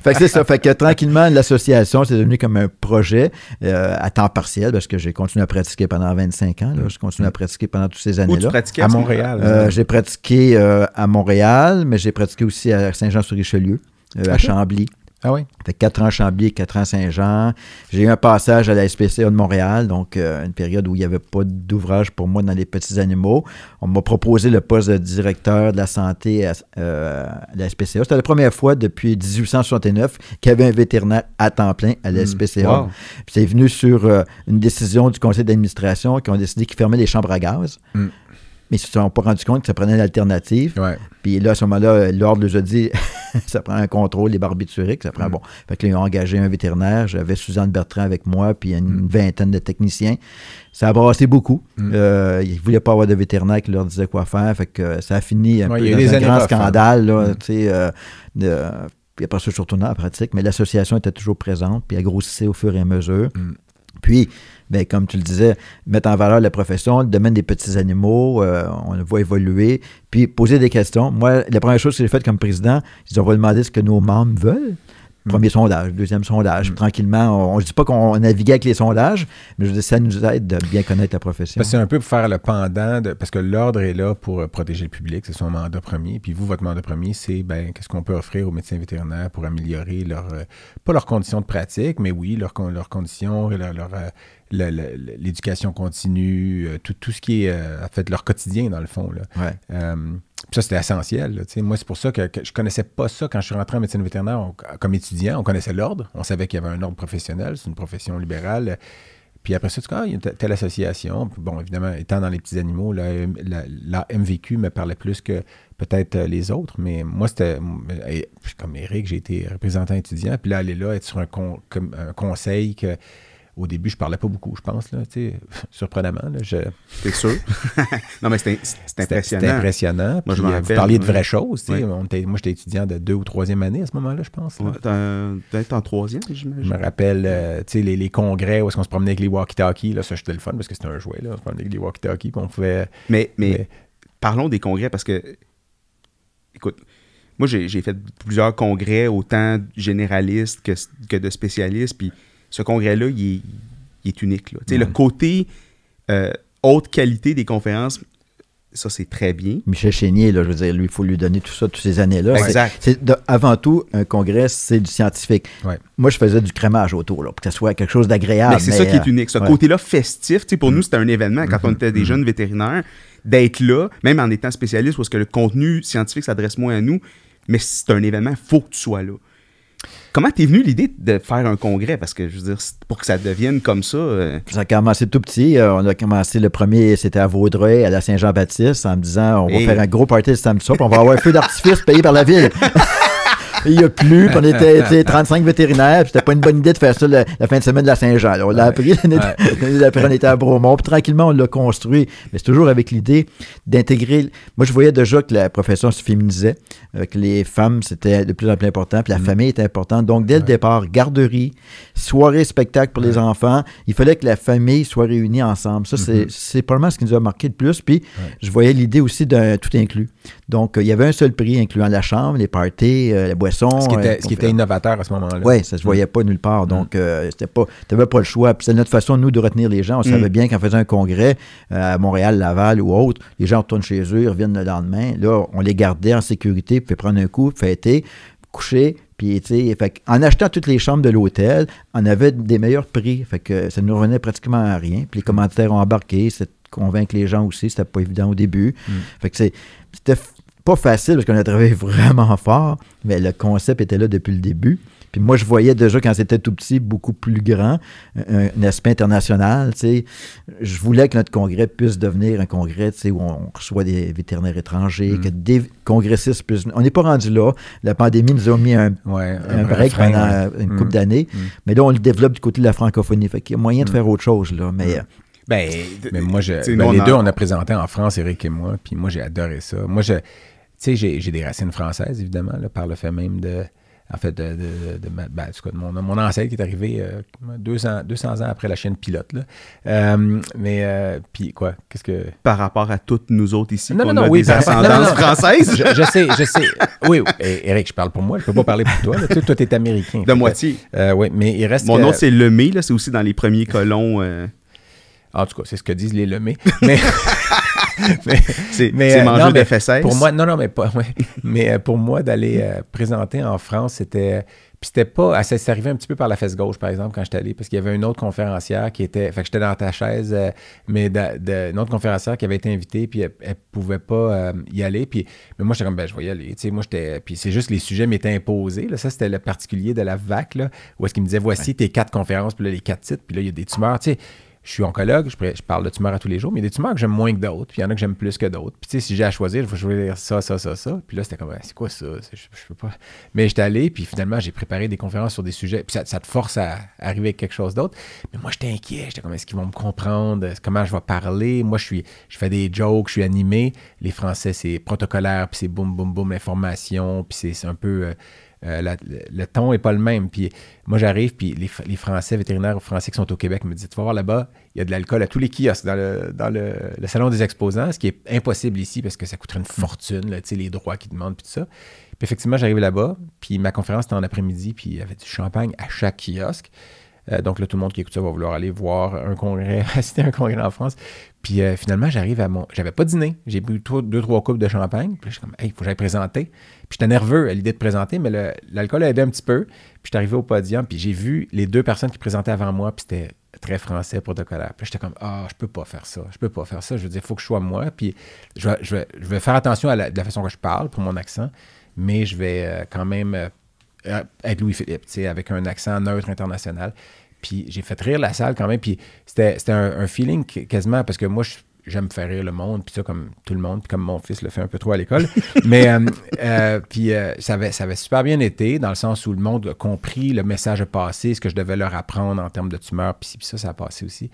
Fait que c'est ça. Fait que tranquillement, l'association, c'est devenu comme un projet euh, à temps partiel parce que j'ai continué à pratiquer pendant 25 ans. Là. Je continue à pratiquer pendant toutes ces Où tu années-là. pratiquais À Montréal. Euh, j'ai pratiqué euh, à Montréal, mais j'ai pratiqué aussi à Saint-Jean-sur-Richelieu, à. Chambly. Ah oui? Fait 4 ans à Chambly, 4 ans Saint-Jean. J'ai eu un passage à la SPCA de Montréal, donc euh, une période où il n'y avait pas d'ouvrage pour moi dans les petits animaux. On m'a proposé le poste de directeur de la santé à, euh, à la SPCA. C'était la première fois depuis 1869 qu'il y avait un vétérinaire à temps plein à la SPCA. Wow. Puis c'est venu sur euh, une décision du conseil d'administration qui ont décidé qu'ils fermaient les chambres à gaz. Mm. Mais ils ne se sont pas rendus compte que ça prenait une alternative. Ouais. Puis là, à ce moment-là, l'ordre nous a dit ça prend un contrôle des barbituriques, ça prend Mm. bon. Fait que là, ils ont engagé un vétérinaire. J'avais Suzanne Bertrand avec moi, puis une vingtaine de techniciens. Ça a brassé beaucoup. Mm. Euh, ils ne voulaient pas avoir de vétérinaire qui leur disait quoi faire. Fait que euh, ça a fini un Ouais, peu il y a dans eu des un grand scandale. Là, Mm. tu sais, euh, de- puis après ça, je suis retourné en pratique, mais l'association était toujours présente, puis elle grossissait au fur et à mesure. Mm. Puis, ben, comme tu le disais, mettre en valeur la profession, le domaine des petits animaux, euh, on le voit évoluer, puis poser des questions. Moi, la première chose que j'ai faite comme président, dis, on va demander ce que nos membres veulent. Premier sondage, deuxième sondage. Mm. Tranquillement, on ne dit pas qu'on naviguait avec les sondages, mais je dis, ça nous aide de bien connaître la profession. C'est un peu pour faire le pendant, de, parce que l'ordre est là pour euh, protéger le public, c'est son mandat premier. Puis vous, votre mandat premier, c'est ben, qu'est-ce qu'on peut offrir aux médecins vétérinaires pour améliorer leur, euh, pas leurs conditions de pratique, mais oui, leurs con- leurs conditions, leur, leur, euh, le- le- l'éducation continue, euh, tout, tout ce qui est, euh, en fait, leur quotidien, dans le fond. Là. Ouais. Euh, ça, c'était essentiel. là, moi, c'est pour ça que, que je connaissais pas ça quand je suis rentré en médecine vétérinaire on- comme étudiant. On connaissait l'ordre. On savait qu'il y avait un ordre professionnel. C'est une profession libérale. Puis après ça, tu dis, ah, il y a telle association. Puis bon, évidemment, étant dans les petits animaux, la, la- la MVQ me parlait plus que peut-être les autres. Mais moi, c'était comme Eric, j'ai été représentant étudiant. Puis là, aller là, être sur un, con- comme un conseil que. Au début, je parlais pas beaucoup, je pense, là, surprenamment. Là, je, T'es sûr? non, mais c'est impressionnant. C'était impressionnant. Moi, je Puis, euh, vous rappelle, parliez de vraies choses. On était- moi, j'étais étudiant de deux ou troisième année à ce moment-là, je pense. Ouais, Peut-être en troisième, Je j'imagine. me rappelle, euh, tu sais, les, les congrès où est-ce qu'on se promenait avec les walkie-talkies. Là, ça, c'était le fun parce que c'était un jouet. Là, on se promenait avec les walkie-talkies. On pouvait... Mais, mais, Mais- parlons des congrès parce que, écoute, moi j'ai j'ai fait plusieurs congrès, autant généralistes que, que de spécialistes, puis ce congrès-là, il est, il est unique. là. Tu sais, Le côté euh, haute qualité des conférences, ça c'est très bien. Michel Chénier, là, je veux dire, lui, il faut lui donner tout ça, toutes ces années-là. C'est- Exact. c'est de- avant tout, un congrès, c'est du scientifique. Ouais. Moi, je faisais du crémage autour, là, pour que ça soit quelque chose d'agréable. mais c'est ça qui est euh, unique. Ce ouais. côté-là festif, tu sais, pour Mhm. nous, c'était un événement quand on était des jeunes vétérinaires, d'être là, même en étant spécialiste, parce que le contenu scientifique s'adresse moins à nous, mais c'est un événement, il faut que tu sois là. Comment t'es venu l'idée de faire un congrès? Parce que, je veux dire, pour que ça devienne comme ça... euh, Ça a commencé tout petit. Euh, on a commencé le premier, c'était à Vaudreuil, à la Saint-Jean-Baptiste, en me disant on va faire un gros party le samedi soir, puis on va avoir un feu d'artifice payé par la ville. Il a plu, puis on était tu sais, 35 vétérinaires, puis c'était pas une bonne idée de faire ça la fin de semaine de la Saint-Jean. On l'a appris l'année d'après, on était à Bromont, puis tranquillement, on l'a construit. Mais c'est toujours avec l'idée d'intégrer. Moi, je voyais déjà que la profession se féminisait, euh, que les femmes, c'était de plus en plus important, puis la Mm. famille était importante. Donc, dès le départ, garderie, soirée, spectacle pour les enfants, il fallait que la famille soit réunie ensemble. Ça, c'est Mhm. c'est probablement ce qui nous a marqué le plus. Puis, Ouais. je voyais l'idée aussi d'un tout inclus. Donc, euh, il y avait un seul prix, incluant la chambre, les parties, euh, la boisson. Ce qui, euh, était, ce qui était innovateur à ce moment-là. oui, ça se voyait pas nulle part. Donc, euh, c'était pas, t'avais pas le choix. Puis c'est notre façon, nous, de retenir les gens. On savait bien qu'en faisant un congrès euh, à Montréal, Laval ou autre, les gens retournent chez eux, ils reviennent le lendemain. Là, on les gardait en sécurité, puis prendre un coup, fêter, coucher. Puis, fait en achetant toutes les chambres de l'hôtel, on avait des meilleurs prix. Fait que ça nous revenait pratiquement à rien. Puis les commanditaires ont embarqué. C'est convaincre les gens aussi. C'était pas évident au début. Mm. Fait que c'était pas facile parce qu'on a travaillé vraiment fort, mais le concept était là depuis le début. Puis moi, je voyais déjà quand c'était tout petit, beaucoup plus grand, un, un aspect international. tu sais. Je voulais que notre congrès puisse devenir un congrès tu sais, où on reçoit des vétérinaires étrangers, Mm. que des congressistes puissent. On n'est pas rendu là. La pandémie nous a mis un, Ouais, un break frein, pendant ouais. une Mm. couple d'années. Mm. Mais là, on le développe du côté de la francophonie. Fait qu'il y a moyen de faire autre chose. Là. Mais euh, Ben, mais moi, je, ben, nous, les on a- deux, on a présenté en France, Eric et moi, puis moi, j'ai adoré ça. Moi, je, sais, j'ai des racines françaises, évidemment, là, par le fait même de, en fait, de, de, de ma- ben, cas, de mon, mon ancêtre qui est arrivé euh, 200, 200 ans après la chaîne pilote, là. Euh, mais, euh, puis quoi, qu'est-ce que... Par rapport à toutes nous autres ici, Non, qu'on non, a oui, des ascendances françaises. Je, je sais, je sais. Oui, oui. Eh, Eric, je parle pour moi, je peux pas parler pour toi. là. Tu sais, toi, t'es américain. De moitié. euh, oui, mais il reste Mon que- nom, c'est Lemay, là. C'est aussi dans les premiers colons. euh, En tout cas, c'est ce que disent les lemés. Mais... mais- c'est euh, manger non, mais des fesses. Pour moi, non, non, mais pas. ouais. Mais euh, pour moi, d'aller euh, présenter en France, c'était. Puis c'était pas. ah, Ça s'est arrivé un petit peu par la fesse gauche, par exemple, quand j'étais allé, parce qu'il y avait une autre conférencière qui était. Fait que j'étais dans ta chaise, euh, mais de- de- une autre conférencière qui avait été invitée, puis elle, elle pouvait pas euh, y aller. Puis, mais moi, j'étais comme, ben, je vais y aller. Tu sais, moi, j'étais. Puis c'est juste les sujets m'étaient imposés. Là. Ça, c'était le particulier de la VAC, là, où est-ce qu'il me disait, voici tes quatre conférences, puis là, les quatre titres, puis là, il y a des tumeurs. Tu sais, je suis oncologue, je, je parle de tumeurs à tous les jours, mais il y a des tumeurs que j'aime moins que d'autres, puis il y en a que j'aime plus que d'autres. Puis tu sais, si j'ai à choisir, il faut choisir ça, ça, ça, ça. Puis là, c'était comme, Ah, c'est quoi ça? Je, je peux pas. Mais j'étais allé, puis finalement, j'ai préparé des conférences sur des sujets, puis ça, te force à arriver avec quelque chose d'autre. Mais moi, j'étais inquiet, j'étais comme, est-ce qu'ils vont me comprendre? Comment je vais parler? Moi, je suis, je fais des jokes, je suis animé. Les Français, c'est protocolaire, puis c'est boum, boum, boum, l'information, puis c'est- c'est un peu. euh, euh, le, ton est pas le même. Puis moi, j'arrive, puis les, Français, vétérinaires français qui sont au Québec me disent Tu vas voir là-bas, il y a de l'alcool à tous les kiosques dans le, salon des exposants, ce qui est impossible ici parce que ça coûterait une fortune, les droits qu'ils demandent, puis tout ça. Puis effectivement, j'arrive là-bas, puis ma conférence était en après-midi, puis il y avait du champagne à chaque kiosque. Euh, donc là, tout le monde qui écoute ça va vouloir aller voir un congrès, assister à un congrès en France. Puis euh, finalement, j'arrive à mon. J'avais pas dîné. J'ai bu deux, trois coupes de champagne. Puis je suis comme, hey, il faut que j'aille présenter. Puis j'étais nerveux à l'idée de présenter, mais l'alcool a aidé un petit peu. Puis j'étais arrivé au podium, puis j'ai vu les deux personnes qui présentaient avant moi, puis c'était très français, protocolaire. Puis j'étais comme, ah, je peux pas faire ça. Je peux pas faire ça. Je veux dire, il faut que je sois moi. Puis je vais, faire attention à la, la façon que je parle pour mon accent, mais je vais euh, quand même euh, euh, Louis-Philippe, avec un accent neutre international. Puis j'ai fait rire la salle quand même. Puis c'était c'était un, un feeling quasiment parce que moi, j'aime faire rire le monde, puis ça, comme tout le monde, puis comme mon fils le fait un peu trop à l'école. Mais euh, euh, puis euh, ça, avait, ça avait super bien été, dans le sens où le monde a compris le message passé, ce que je devais leur apprendre en termes de tumeur, puis, puis ça, ça a passé aussi.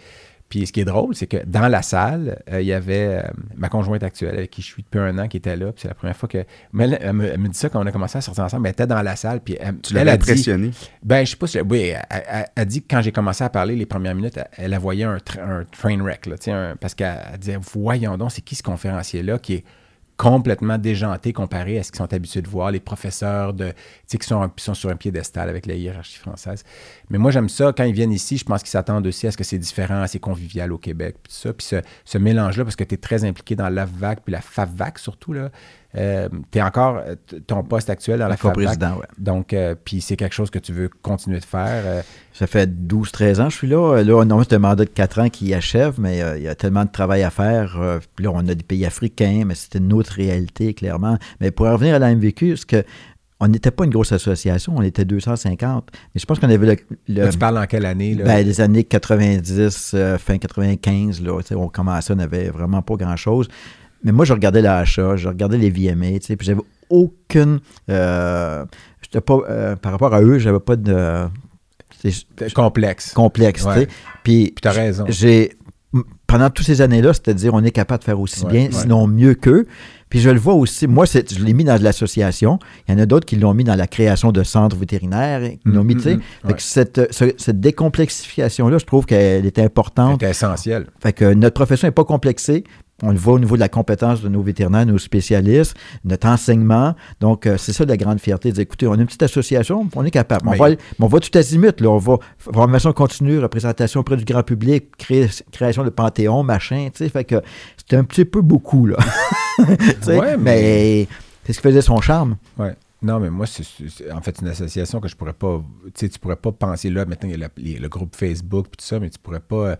Puis ce qui est drôle, c'est que dans la salle, euh, il y avait euh, ma conjointe actuelle avec qui je suis depuis un an qui était là. Puis c'est la première fois que. Mais elle, elle me, elle me dit ça quand on a commencé à sortir ensemble. Elle était dans la salle. Puis elle, Tu elle l'avais a dit- impressionné. ben, je sais pas si. Oui, elle, a dit que quand j'ai commencé à parler les premières minutes, elle, a voyé un, tra- un train wreck, là, un- parce qu'elle elle disait Voyons donc, c'est qui ce conférencier-là qui est complètement déjanté comparé à ce qu'ils sont habitués de voir, les professeurs de, qui sont, sont sur un piédestal avec la hiérarchie française. Mais moi, j'aime ça. Quand ils viennent ici, je pense qu'ils s'attendent aussi à ce que c'est différent, assez convivial au Québec, puis ce, mélange-là, parce que tu es très impliqué dans la VAC, puis la FAVAC surtout, là. Tu es encore euh, ton poste actuel dans la FAVAC. président, ouais. Donc, euh, puis c'est quelque chose que tu veux continuer de faire. euh, Ça fait 12-13 ans que je suis là. Là, on a un mandat de 4 ans qui achève, mais euh, il y a tellement de travail à faire. Euh, puis là, on a des pays africains, mais c'était une autre réalité, clairement. Mais pour revenir à la MVQ, parce que on n'était pas une grosse association, on était 250. Mais je pense qu'on avait le, le- là, tu parles en quelle année? Là? ben, les années 90, euh, fin 95, là, on commençait, on n'avait vraiment pas grand-chose. Mais moi, je regardais l'achat, je regardais les VMA, tu sais, puis j'avais aucune... euh, pas, euh, par rapport à eux, j'avais pas de... complexe. complexe, tu sais. Puis Puis t'as raison. j'ai pendant toutes ces années-là, c'est-à-dire on est capable de faire aussi Ouais, bien, ouais. sinon mieux qu'eux. Puis je le vois aussi, moi, je l'ai mis dans l'association. Il y en a d'autres qui l'ont mis dans la création de centres vétérinaires, qui l'ont mis, tu sais. Mm, mm, Fait ouais. que cette, ce- cette décomplexification-là, je trouve qu'elle est importante. C'est essentiel. Fait que notre profession n'est pas complexée. On le voit au niveau de la compétence de nos vétérinaires, nos spécialistes, notre enseignement. Donc, euh, c'est ça la grande fierté. dire, écoutez, on a une petite association, on est capable. On, Oui. va, aller- on va tout azimut. Là. On va formation continue, représentation auprès du grand public, cré- création de panthéon, machin. Fait que c'était un petit peu beaucoup. Là. Ouais, mais- mais c'est ce qui faisait son charme. Ouais. Non, mais moi, c'est en fait une association que je pourrais pas. Tu sais, tu pourrais pas penser là. Maintenant, il y a le, les- le groupe Facebook et tout ça, mais tu pourrais pas.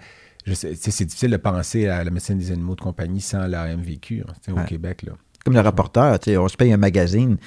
C'est difficile de penser à la médecine des animaux de compagnie sans la MVQ hein, au Ouais. Québec. Là. Comme le rapporteur, on se paye un magazine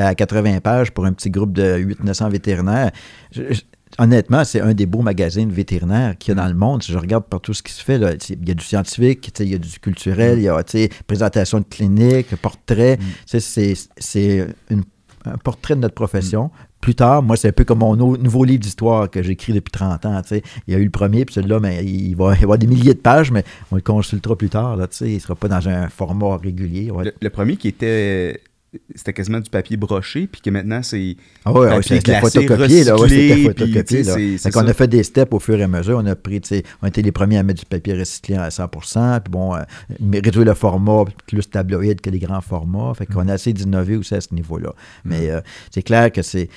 à 80 pages pour un petit groupe de 800-900 vétérinaires. Je- je- honnêtement, c'est un des beaux magazines vétérinaires qu'il y a dans le monde. Si je regarde par tout ce qui se fait, là, il y a du scientifique, il y a du culturel, il y a présentation de clinique, portrait. C'est c'est une- un portrait de notre profession. Plus tard, moi, c'est un peu comme mon nou- nouveau livre d'histoire que j'écris depuis 30 ans. Il y a eu le premier, puis celui-là, mais il va y avoir des milliers de pages, mais on le consultera plus tard. Là, il ne sera pas dans un format régulier. le premier qui était. C'était quasiment du papier broché, puis que maintenant, c'est. Ah ouais, ouais, papier c'était glacé, photocopié, là. Ouais, recyclé, photocopié, là. c'est- Fait c'est qu'on ça. a fait des steps au fur et à mesure. On a pris, on a été les premiers à mettre du papier recyclé à 100 puis bon, euh, réduire le format plus tabloïd que les grands formats. Fait qu'on a essayé d'innover aussi à ce niveau-là. Mais euh, c'est clair que c'est,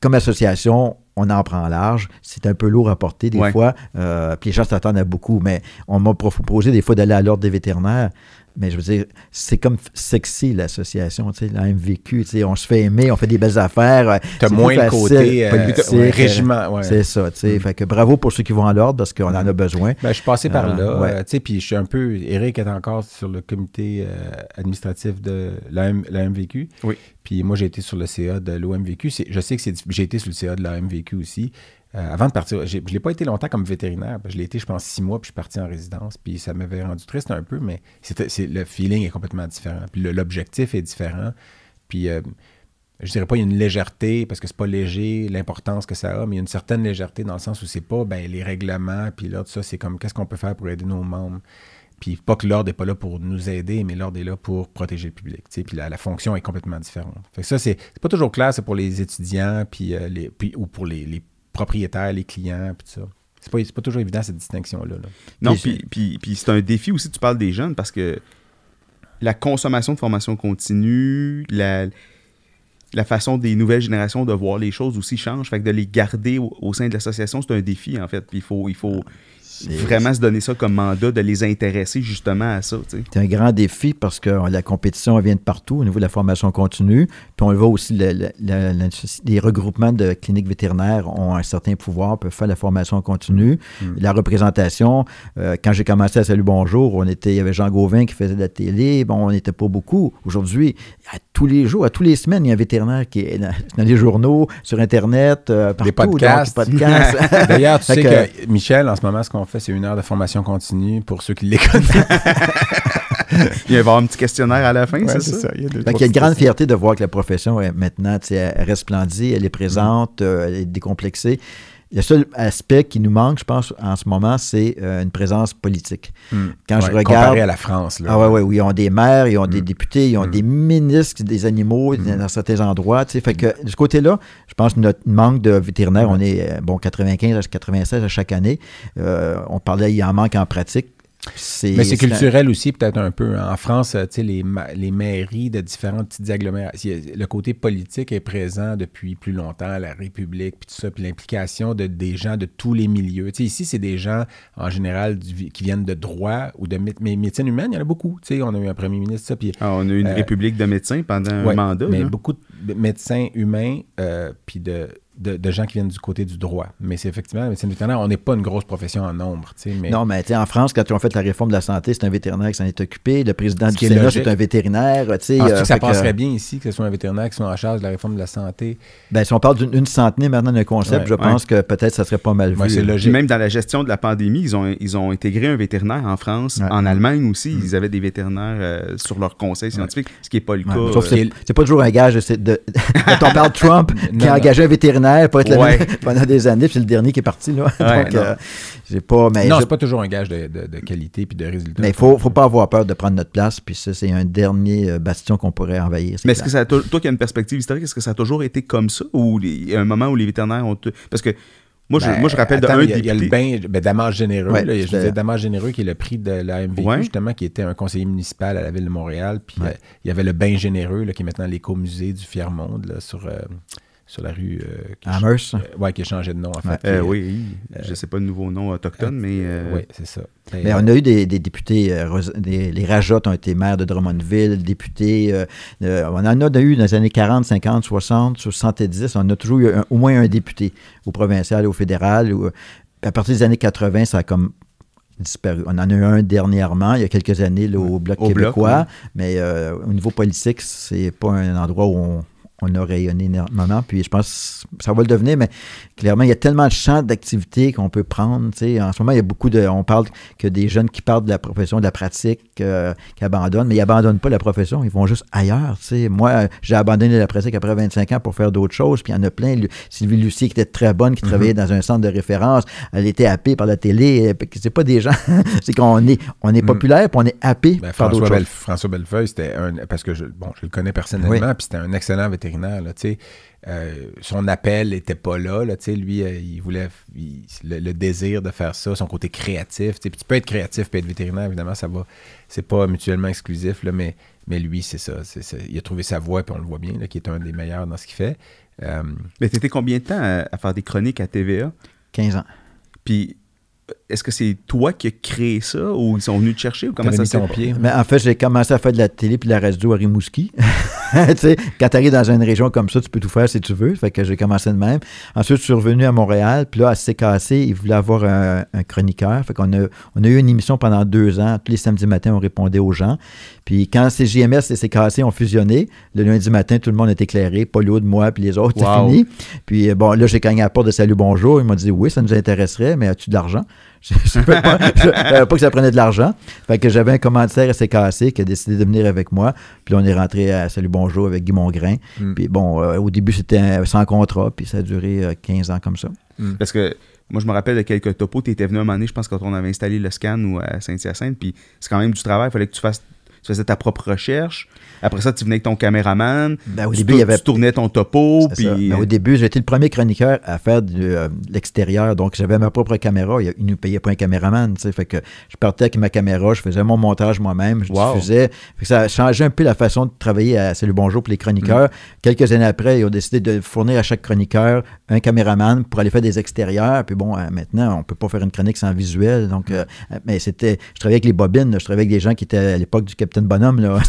comme association, on en prend large. C'est un peu lourd à porter des Ouais. fois. Euh, puis les gens s'attendent à beaucoup. Mais on m'a proposé des fois d'aller à l'ordre des vétérinaires. Mais je veux dire, c'est comme sexy l'association, tu sais, la MVQ, tu sais, on se fait aimer, on fait des belles affaires. euh, Tu as c'est moins le côté euh, régiment. ouais. C'est ça, tu sais. Fait que bravo pour ceux qui vont à l'ordre parce qu'on en a besoin. Ben, je suis passé par Euh, là. ouais. tu sais, puis je suis un peu. Eric est encore sur le comité euh, administratif de la, M- la MVQ. Oui. Puis moi, j'ai été sur le CA de l'OMVQ. Je sais que J'ai été sur le CA de la MVQ aussi. Euh, avant de partir, je l'ai pas été longtemps comme vétérinaire. Je l'ai été, je pense, six mois, puis je suis parti en résidence. Puis ça m'avait rendu triste un peu, mais c'est, le feeling est complètement différent. Puis l'objectif est différent. Puis euh, je dirais pas il y a une légèreté, parce que c'est pas léger l'importance que ça a, mais il y a une certaine légèreté dans le sens où c'est pas ben, les règlements, puis là, tout ça, c'est comme qu'est-ce qu'on peut faire pour aider nos membres? Puis pas que l'ordre n'est pas là pour nous aider, mais l'ordre est là pour protéger le public. Puis la, la fonction est complètement différente. Fait que ça, c'est pas toujours clair, c'est pour les étudiants, puis, euh, les, puis- ou pour les, les propriétaires, les clients, puis tout ça. C'est pas, c'est pas toujours évident cette distinction-là. là. Non, Puis- puis, puis, puis c'est un défi aussi, tu parles des jeunes, parce que la consommation de formation continue, la, la façon des nouvelles générations de voir les choses aussi change. Fait que de les garder au, au sein de l'association, c'est un défi, en fait. Puis il faut, il faut vraiment se donner ça comme mandat, de les intéresser justement à ça, tu sais. C'est un grand défi parce que la compétition elle vient de partout au niveau de la formation continue. Puis on le voit aussi, le- le- le- la- les regroupements de cliniques vétérinaires ont un certain pouvoir, peuvent faire la formation continue. La représentation, euh, quand j'ai commencé à Salut Bonjour, on était, il y avait Jean Gauvin qui faisait de la télé. Bon, on n'était pas beaucoup. Aujourd'hui, à tous les jours, à tous les semaines, il y a un vétérinaire qui est dans, dans les journaux, sur Internet, euh, partout. Des podcasts. D'ailleurs, tu sais que- que, Michel, en ce moment, ce qu'on fait, c'est une heure de formation continue pour ceux qui les connaissent. Il va y avoir un petit questionnaire à la fin, c'est ça? Il y a, deux, Fait trois qu'il y a une grande fierté de voir que la profession est maintenant, elle resplendit, elle est présente, euh, elle est décomplexée. Le seul aspect qui nous manque, je pense, en ce moment, c'est euh, une présence politique. Hmm. Quand je regarde. Comparé à la France. Là. Ah ouais, ouais, oui, ils ont des maires, ils ont des Mm. députés, ils ont Mm. des ministres des animaux dans certains endroits. tu sais. Fait que de ce côté-là, je pense que notre manque de vétérinaires, on est euh, bon 95 à 96 à chaque année. Euh, on parlait, il en manque en pratique. C'est, Mais c'est un- culturel aussi, peut-être un peu. En France, tu sais, les, ma- les mairies de différentes petites agglomérations, le côté politique est présent depuis plus longtemps, la République, puis tout ça, puis l'implication de, des gens de tous les milieux. Tu sais, ici, c'est des gens, en général, du- qui viennent de droit ou de mé- mais médecine humaine, il y en a beaucoup. Tu sais, on a eu un premier ministre, ça, puis Ah, on a eu une Euh, république de médecins pendant un mandat. Mais là. beaucoup de médecins humains, euh, puis de, de, de gens qui viennent du côté du droit. Mais c'est effectivement, la médecine vétérinaire, on n'est pas une grosse profession en nombre. tu sais, Mais Non, mais tu sais, en France, quand ils ont fait la réforme de la santé, c'est un vétérinaire qui s'en est occupé. Le président Ce du Sénat, c'est un vétérinaire. tu sais, Penses-tu euh, que ça que- passerait bien ici, que ce soit un vétérinaire qui soit en charge de la réforme de la santé? Ben, si on parle d'une une centenaire maintenant d'un concept, Ouais, je pense que peut-être ça serait pas mal vu. Ouais, c'est logique. même dans la gestion de la pandémie, ils ont, ils ont intégré un vétérinaire en France. Ouais. En Allemagne aussi, ils avaient des vétérinaires euh, sur leur conseil scientifique, ce qui n'est pas le Ouais, cas. sauf que euh, c'est pas toujours un gage de, quand on parle de Trump qui a engagé un vétérinaire pour être Ouais. pendant des années, puis c'est le dernier qui est parti là. Ouais, Donc non. euh, j'ai pas mais non, je- c'est pas toujours un gage de, de- de qualité puis de résultat. mais il faut, faut pas avoir peur de prendre notre place, puis ça c'est un dernier euh, bastion qu'on pourrait envahir. Mais est-ce que ça a toi qui as une perspective historique, est-ce que ça a toujours été comme ça ou il y a un moment où les vétérinaires ont parce que moi je, Ben, moi je rappelle attends, de un il y a, le bain, ben, Damas généreux. Ouais, là, je dire, Damas généreux qui est le prix de la MVQ, Ouais. justement, qui était un conseiller municipal à la ville de Montréal. Puis Ouais. euh, il y avait le bain généreux, là, qui est maintenant l'écomusée du Fier-Monde, là, sur, euh, sur la rue. euh, Amherst. euh, ouais, qui a changé de nom, en fait. Euh, oui, je sais pas le nouveau nom autochtone, mais euh, Oui, c'est ça. Et, Mais on a eu des, des députés, euh, des- les Rajottes ont été maires de Drummondville, députés, on en a eu dans les années 40, 50, 60, 70, on a toujours eu un- au moins un député au provincial, au fédéral. ou- à partir des années 80, ça a comme disparu. On en a eu un dernièrement, il y a quelques années, là, au Bloc Au Bloc, québécois, mais euh, au niveau politique, c'est pas un endroit où on, on a rayonné énormément. Puis je pense que ça va le devenir, mais clairement, il y a tellement de champs d'activité qu'on peut prendre. En ce moment, il y a beaucoup de. On parle que des jeunes qui partent de la profession, de la pratique, euh, qui abandonnent, mais ils abandonnent pas la profession, ils vont juste ailleurs. Moi, j'ai abandonné la pratique après 25 ans pour faire d'autres choses, puis il y en a plein. Sylvie Lucie, qui était très bonne, qui travaillait dans un centre de référence, elle était happée par la télé. C'est pas des gens. c'est qu'on est, on est populaire, puis on est happé Ben, par d'autres François, choses. François Bellefeuille, c'était un. Parce que je, bon, je le connais personnellement, Oui. puis c'était un excellent vétérinaire. Là, tu sais. Euh, son appel n'était pas là. là tu sais. lui, euh, il voulait il- le, le désir de faire ça, son côté créatif. tu sais. Puis tu peux être créatif et être vétérinaire, évidemment, ça va. C'est pas mutuellement exclusif, là, mais, mais lui, c'est ça. Il a trouvé sa voie, puis on le voit bien, là, qui est un des meilleurs dans ce qu'il fait. Euh, Mais t'étais combien de temps à, à faire des chroniques à TVA? 15 ans. Puis est-ce que c'est toi qui as créé ça ou ils sont venus te chercher ou comment ça mis s'est ton pied. Mais en fait, j'ai commencé à faire de la télé puis de la radio à Rimouski. tu sais, quand tu arrives dans une région comme ça, tu peux tout faire si tu veux. Fait que j'ai commencé de même. Ensuite, je suis revenu à Montréal. Puis là, à CKC, ils voulaient avoir un, un chroniqueur. Fait qu'on a, on a eu une émission pendant deux ans. Tous les samedis matins, on répondait aux gens. Puis quand CJMS et CKC ont fusionné, le lundi matin, tout le monde est éclairé. Paul de moi, puis les autres, c'est fini. Puis euh, bon, là, j'ai gagné à la porte de Salut Bonjour. Ils m'ont dit oui, ça nous intéresserait, mais as-tu de l'argent? Je ne savais pas, je savais pas que ça prenait de l'argent. Fait que j'avais un commanditaire à CKC qui a décidé de venir avec moi. Puis on est rentré à Salut Bonjour avec Guy Mongrain. Mm. Puis bon, euh, au début, c'était sans contrat, puis ça a duré euh, 15 ans comme ça. Parce que moi, je me rappelle de quelques topos. Tu étais venu un moment donné, je pense, quand on avait installé le scan ou à Saint-Hyacinthe. Puis c'est quand même du travail. Il fallait que tu fasses. Tu faisais ta propre recherche. Après ça, tu venais avec ton caméraman. Ben, au tu, début, il y avait- tu tournais ton topo. Puis Mais au début, j'étais le premier chroniqueur à faire euh, de l'extérieur. Donc, j'avais ma propre caméra. Il, il nous payait pas un caméraman. Fait que je partais avec ma caméra, je faisais mon montage moi-même, je Wow. diffusais. Fait que ça a changé un peu la façon de travailler à Salut Bonjour pour les chroniqueurs. Quelques années après, ils ont décidé de fournir à chaque chroniqueur un caméraman pour aller faire des extérieurs. Puis bon, euh, maintenant, on peut pas faire une chronique sans visuel. Donc, euh, mais c'était, je travaillais avec les bobines. là. Je travaillais avec des gens qui étaient à l'époque du Capitaine Bonhomme. Là.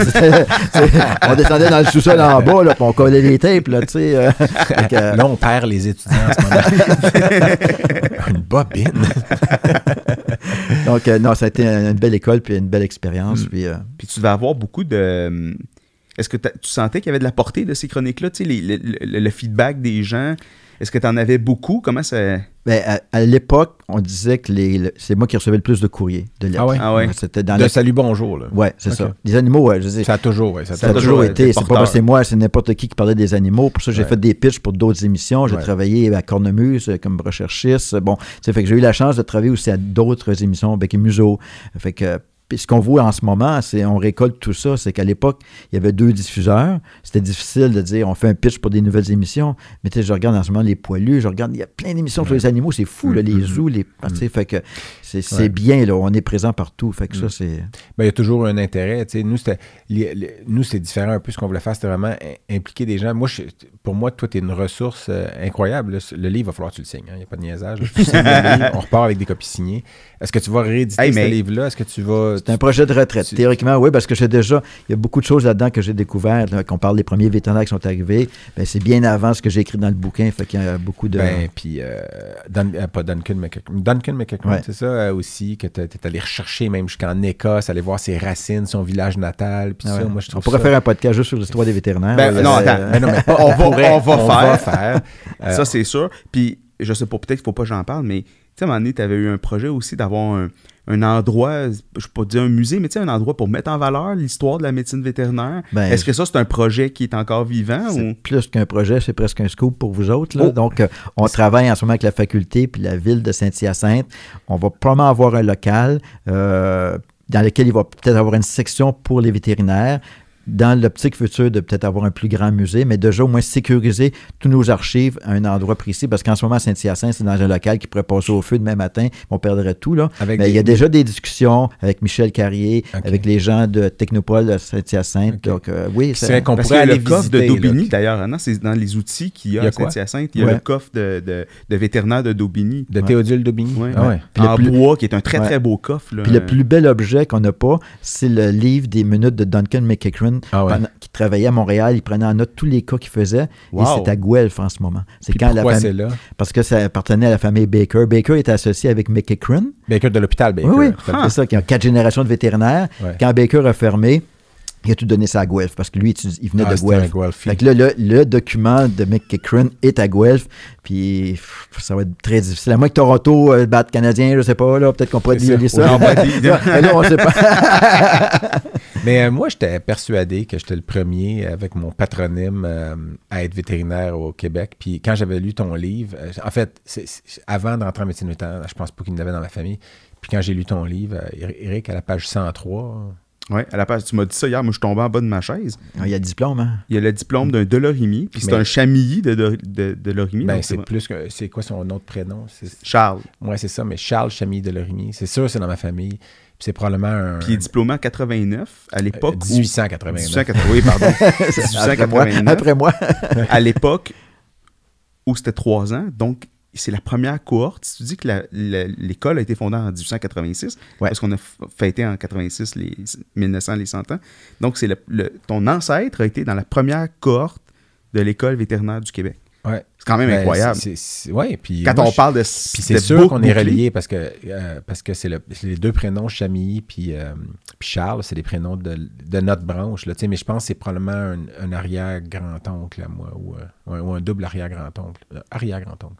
On descendait dans le sous-sol en bas, là, puis on collait les tapes. Là, tu sais, euh. Que, Là, on perd les étudiants en ce moment. Une bobine. Donc, euh, non, ça a été une belle école puis une belle expérience. Mm. Puis, euh, Puis tu devais avoir beaucoup de. Est-ce que tu sentais qu'il y avait de la portée de ces chroniques-là, tu sais, les- le, le- le feedback des gens? Est-ce que tu en avais beaucoup? Comment ça. Ben, à, à l'époque, on disait que les, le- c'est moi qui recevais le plus de courriers de lettres. Ah ouais? Ah ouais. C'était dans De la... salut, bonjour. Là. Ouais, c'est Ok. ça. Les animaux, ouais, je veux dire, Ça a toujours, ouais, ça a Ça a toujours- toujours été été. C'est pas porteur. parce que c'est moi, c'est n'importe qui qui parlait des animaux. Pour ça, j'ai Ouais. fait des pitchs pour d'autres émissions. J'ai Ouais. travaillé à Cornemuse euh, comme recherchiste. Bon, ça fait que j'ai eu la chance de travailler aussi à d'autres émissions, Bec et Museau. Fait que puis ce qu'on voit en ce moment, c'est on récolte tout ça. C'est qu'à l'époque, il y avait deux diffuseurs. C'était difficile de dire on fait un pitch pour des nouvelles émissions. Mais tu sais, je regarde en ce moment les poilus, je regarde, il y a plein d'émissions sur les animaux, c'est fou, là, les zoos, les. tu sais, Fait que c'est Ouais. bien, là, on est présent partout. Fait que ça, c'est. Ben, il y a toujours un intérêt. tu sais. Nous, c'était, nous, c'est différent un peu. Ce qu'on voulait faire, c'était vraiment im- impliquer des gens. Moi, je- pour moi, toi, tu es une ressource euh, incroyable. là. Le livre, il va falloir que tu le signes. Il n'y a pas de niaisage. Tu signes le livre, on repart avec des copies signées. Est-ce que tu vas rééditer Hey, ce livre-là? Est-ce que tu vas. C'est un projet de retraite. Théoriquement, oui, parce que j'ai déjà, il y a beaucoup de choses là-dedans que j'ai découvert, là, qu'on parle des premiers vétérinaires qui sont arrivés. Ben, c'est bien avant ce que j'ai écrit dans le bouquin, fait qu'il y a beaucoup de. Ben, puis, euh, euh, pas Duncan McEachran. Duncan Ouais. c'est ça euh, aussi, que tu es allé rechercher même jusqu'en Écosse, aller voir ses racines, son village natal, puis Ah ça. Moi, je on pourrait ça- faire un podcast juste sur l'histoire des vétérinaires. Ben, non, euh, attends. Ben non, mais pas- On va- on va faire. faire. Euh, Ça, c'est sûr. Puis, je sais pas, peut-être qu'il faut pas que j'en parle, mais tu sais, à un moment donné, tu avais eu un projet aussi d'avoir un, un endroit, je ne pas dire un musée, mais tu sais, un endroit pour mettre en valeur l'histoire de la médecine vétérinaire. Ben, Est-ce que ça, c'est un projet qui est encore vivant C'est ou? plus qu'un projet, c'est presque un scoop pour vous autres. là. Oh. Donc, euh, on travaille en ce moment avec la faculté puis la ville de Saint-Hyacinthe. On va probablement avoir un local euh, dans lequel il va peut-être avoir une section pour les vétérinaires. Dans l'optique future de peut-être avoir un plus grand musée, mais déjà au moins sécuriser tous nos archives à un endroit précis, parce qu'en ce moment, à Saint-Hyacinthe, c'est dans un local qui pourrait passer au feu demain matin, on perdrait tout. Là. Avec Mais des- il y a déjà des discussions avec Michel Carrier, avec les gens de Technopole de Saint-Hyacinthe. Donc, euh, oui, C'est vrai qu'on pourrait qu'il y a aller le coffre de Daubigny, d'ailleurs. hein, c'est dans les outils qu'il y a, Il y a à? Saint-Hyacinthe. Il y a Ouais. le coffre de, de, de vétérinaire de Daubigny. De Ouais. Théodule Daubigny. Ouais. Ah ouais. Puis le en plus- bois, qui est un très, Ouais. très beau coffre. là. Puis le plus bel objet qu'on n'a pas, c'est le livre des minutes de Duncan McEachran Ah ouais. pendant- qui travaillait à Montréal. Il prenait en note tous les cas qu'il faisait. Wow. Et c'est à Guelph en ce moment. C'est quand la pourquoi famille- là? Parce que ça appartenait à la famille Baker. Baker était associé avec McEachran. Baker de l'hôpital Baker. Oui, C'est ça, qui a quatre générations de vétérinaires. Ouais. Quand Baker a fermé, il a tout donné ça à Guelph parce que lui, il venait Ah, de Guelph. Fait que là, le, le document de McEachran est à Guelph, puis ça va être très difficile. À moins que Toronto euh, batte Canadien, je sais pas, là, peut-être qu'on pourrait violer ça. on sait pas. Mais euh, moi, j'étais persuadé que j'étais le premier avec mon patronyme euh, à être vétérinaire au Québec. Puis quand j'avais lu ton livre, euh, en fait, avant d'entrer en médecine vétérinaire, je pense pas qu'il y en avait dans ma famille. Puis quand j'ai lu ton livre, Eric, à la page 103, Ouais, à la page, tu m'as dit ça hier, moi je suis tombé en bas de ma chaise. Ah, Il y a le diplôme, hein? Il y a le diplôme d'un Delorimier, puis c'est un chamilly de, de, de, de Lorimier. ben, c'est plus que. C'est quoi son autre prénom? Charles. Ouais, c'est ça, mais Charles Chamille de Lorimier. C'est sûr, c'est dans ma famille. Puis c'est probablement un. Puis il est diplômé en 89, à l'époque. euh, où- 1889. 1880, oui, pardon. Après moi. 1889. Après moi. à l'époque où c'était trois ans, donc c'est la première cohorte. Si tu dis que l'école a été fondée en 1886, Ouais. parce qu'on a fêté en 86 les 1900 les 100 ans, donc c'est le, le- ton ancêtre a été dans la première cohorte de l'école vétérinaire du Québec. Ouais. C'est quand même Ben, incroyable. puis Quand moi, on parle de Puis c'est sûr qu'on est relié parce que euh, parce que c'est le- c'est les deux prénoms, Chamilly puis, euh, puis Charles, c'est des prénoms de, de notre branche. Là, mais je pense que c'est probablement un, un arrière-grand-oncle à moi ou, euh, ou un double arrière-grand-oncle. Arrière-grand-oncle.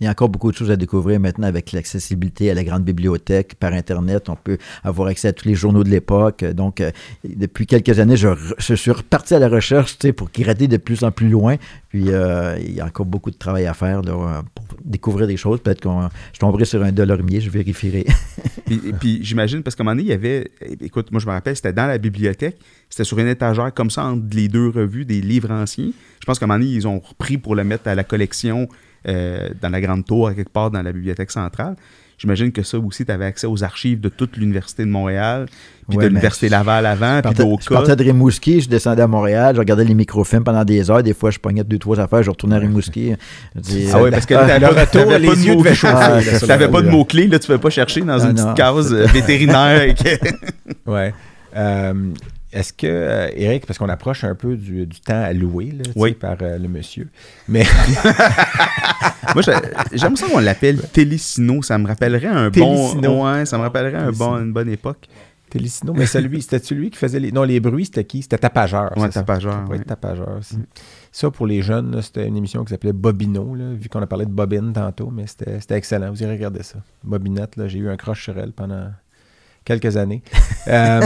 Il y a encore beaucoup de choses à découvrir maintenant avec l'accessibilité à la grande bibliothèque par Internet. On peut avoir accès à tous les journaux de l'époque. Donc, euh, depuis quelques années, je, suis reparti à la recherche pour gratter de plus en plus loin. Puis, euh, il y a encore beaucoup de travail à faire pour découvrir des choses. Peut-être que je tomberai sur un Delormier, je vérifierai. Puis j'imagine, parce qu'à un moment donné, il y avait. Écoute, moi je me rappelle, c'était dans la bibliothèque. C'était sur une étagère comme ça entre les deux revues des livres anciens. Je pense qu'à un moment donné, ils ont repris pour le mettre à la collection euh, dans la grande tour, à quelque part dans la bibliothèque centrale. J'imagine que ça aussi, tu avais accès aux archives de toute l'Université de Montréal, puis Ouais, de l'Université Laval avant, puis partais, je d'Oka. partais de Rimouski, je descendais à Montréal, je regardais les microfilms pendant des heures. Des fois, je pognais deux, trois affaires, je retournais à Rimouski. Dis, Ah oui, euh, parce que ah, t'avais le pas, retour, t'avais les pas de mots- Ah, la pas de mots-clés, là, tu pouvais pas chercher dans Ah, une non. petite case euh, vétérinaire. Euh, Est-ce que, euh, Eric, parce qu'on approche un peu du, du temps à louer là, Oui. par euh, le monsieur, mais Moi, j'ai- j'aime ça qu'on l'appelle Télésino. Ça me rappellerait un Télésino. bon. Ouais, ça me rappellerait un bon, une bonne époque. Télécino, mais celui, c'était lui qui faisait les. Non, les bruits, c'était qui? C'était Tapageur. Ouais. Tapageur, Ça ouais. Tapageur aussi. Ça, pour les jeunes, c'était une émission qui s'appelait Bobino, là, vu qu'on a parlé de Bobine tantôt, mais c'était excellent. Vous irez regarder ça. Bobinette, là, j'ai eu un crush sur elle pendant quelques années. Euh,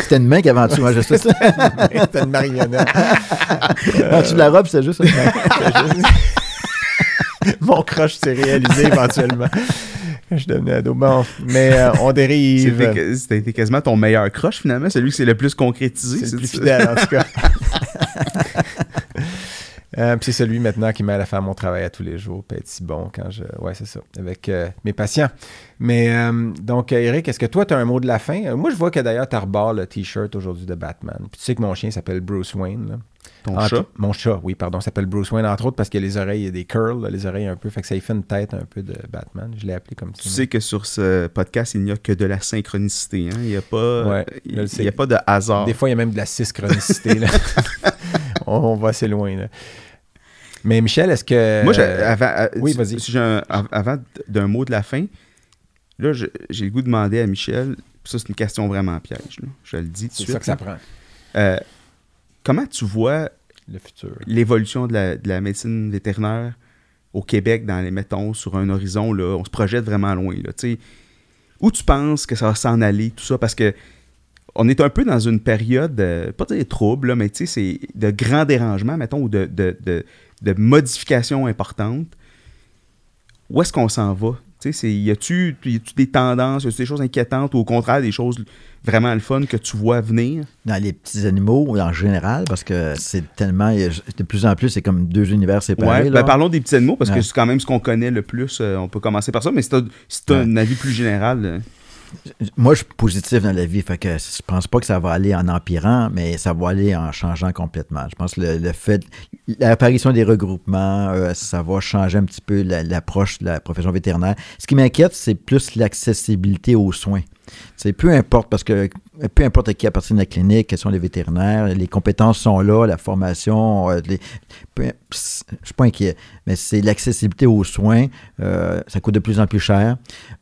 C'était une main qui avait en dessous, hein, je sais ça. c'était une marionnette. En dessous de la robe, c'est juste une main. Mon crush s'est réalisé éventuellement. Je devenais ado. Bon, mais euh, on dérive. C'était que- C'était quasiment ton meilleur crush, finalement. Celui qui s'est le plus concrétisé. C'est le plus fidèle, en tout cas. Euh, c'est celui maintenant qui m'aide à faire mon travail à tous les jours, puis être si bon quand je. Ouais, c'est ça, avec euh, mes patients. Mais euh, donc, Eric, est-ce que toi, tu as un mot de la fin? Moi, je vois que d'ailleurs, tu as rebord le t-shirt aujourd'hui de Batman. Puis tu sais que mon chien s'appelle Bruce Wayne. là. Ton chat? Mon chat, oui, pardon, s'appelle Bruce Wayne, entre autres parce que les oreilles, il y a des curls, les oreilles un peu, fait que ça y fait une tête un peu de Batman. Je l'ai appelé comme ça. Tu sais que sur ce podcast, il n'y a que de la synchronicité. hein? Il n'y a, pas- Ouais, il, y a pas de hasard. Des fois, il y a même de la synchronicité. là. on, on va assez loin. Là. Mais Michel, est-ce que. Moi, avant, euh, oui, vas-y. si avant d'un mot de la fin, là, j'ai le goût de demander à Michel, puis ça, c'est une question vraiment piège. là. Je le dis tout de c'est suite. ça que ça prend, Euh, comment tu vois le futur. l'évolution de la, de la médecine vétérinaire au Québec dans les mettons sur un horizon là, on se projette vraiment loin là, tu sais. où tu penses que ça va s'en aller tout ça? Parce que on est un peu dans une période euh, pas dire trouble là, mais tu sais c'est de grands dérangements mettons ou de, de, de, de modifications importantes où est-ce qu'on s'en va? Tu sais, c'est- y a-tu des tendances, y a-tu des choses inquiétantes ou au contraire des choses vraiment le fun que tu vois venir? Dans les petits animaux ou en général, parce que c'est tellement. De plus en plus, c'est comme deux univers séparés. Ouais, ben parlons des petits animaux parce que c'est quand même ce qu'on connaît le plus. euh, on peut commencer par ça, mais si t'as si t'as Ouais. un avis plus général. Moi, je suis positif dans la vie, fait que je pense pas que ça va aller en empirant, mais ça va aller en changeant complètement. Je pense que le, le fait, l'apparition des regroupements, euh, ça va changer un petit peu la- l'approche de la profession vétérinaire. Ce qui m'inquiète, c'est plus l'accessibilité aux soins. C'est peu importe, parce que peu importe à qui appartient la clinique, quels sont les vétérinaires, les compétences sont là, la formation, euh, les, peu- je suis pas inquiet, mais c'est l'accessibilité aux soins, euh, ça coûte de plus en plus cher.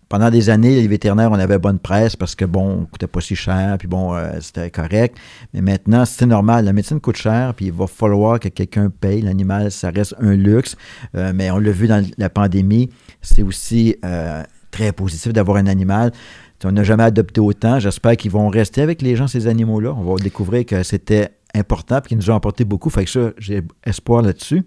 Pendant des années, les vétérinaires, on avait bonne presse parce que, bon, on coûtait pas si cher, puis bon, euh, c'était correct. Mais maintenant, c'est normal. La médecine coûte cher, puis il va falloir que quelqu'un paye. L'animal, ça reste un luxe. Euh, mais on l'a vu dans la pandémie, c'est aussi euh, très positif d'avoir un animal. On n'a jamais adopté autant. J'espère qu'ils vont rester avec les gens, ces animaux-là. On va découvrir que c'était important et qu'ils nous ont apporté beaucoup. Fait que ça, j'ai espoir là-dessus.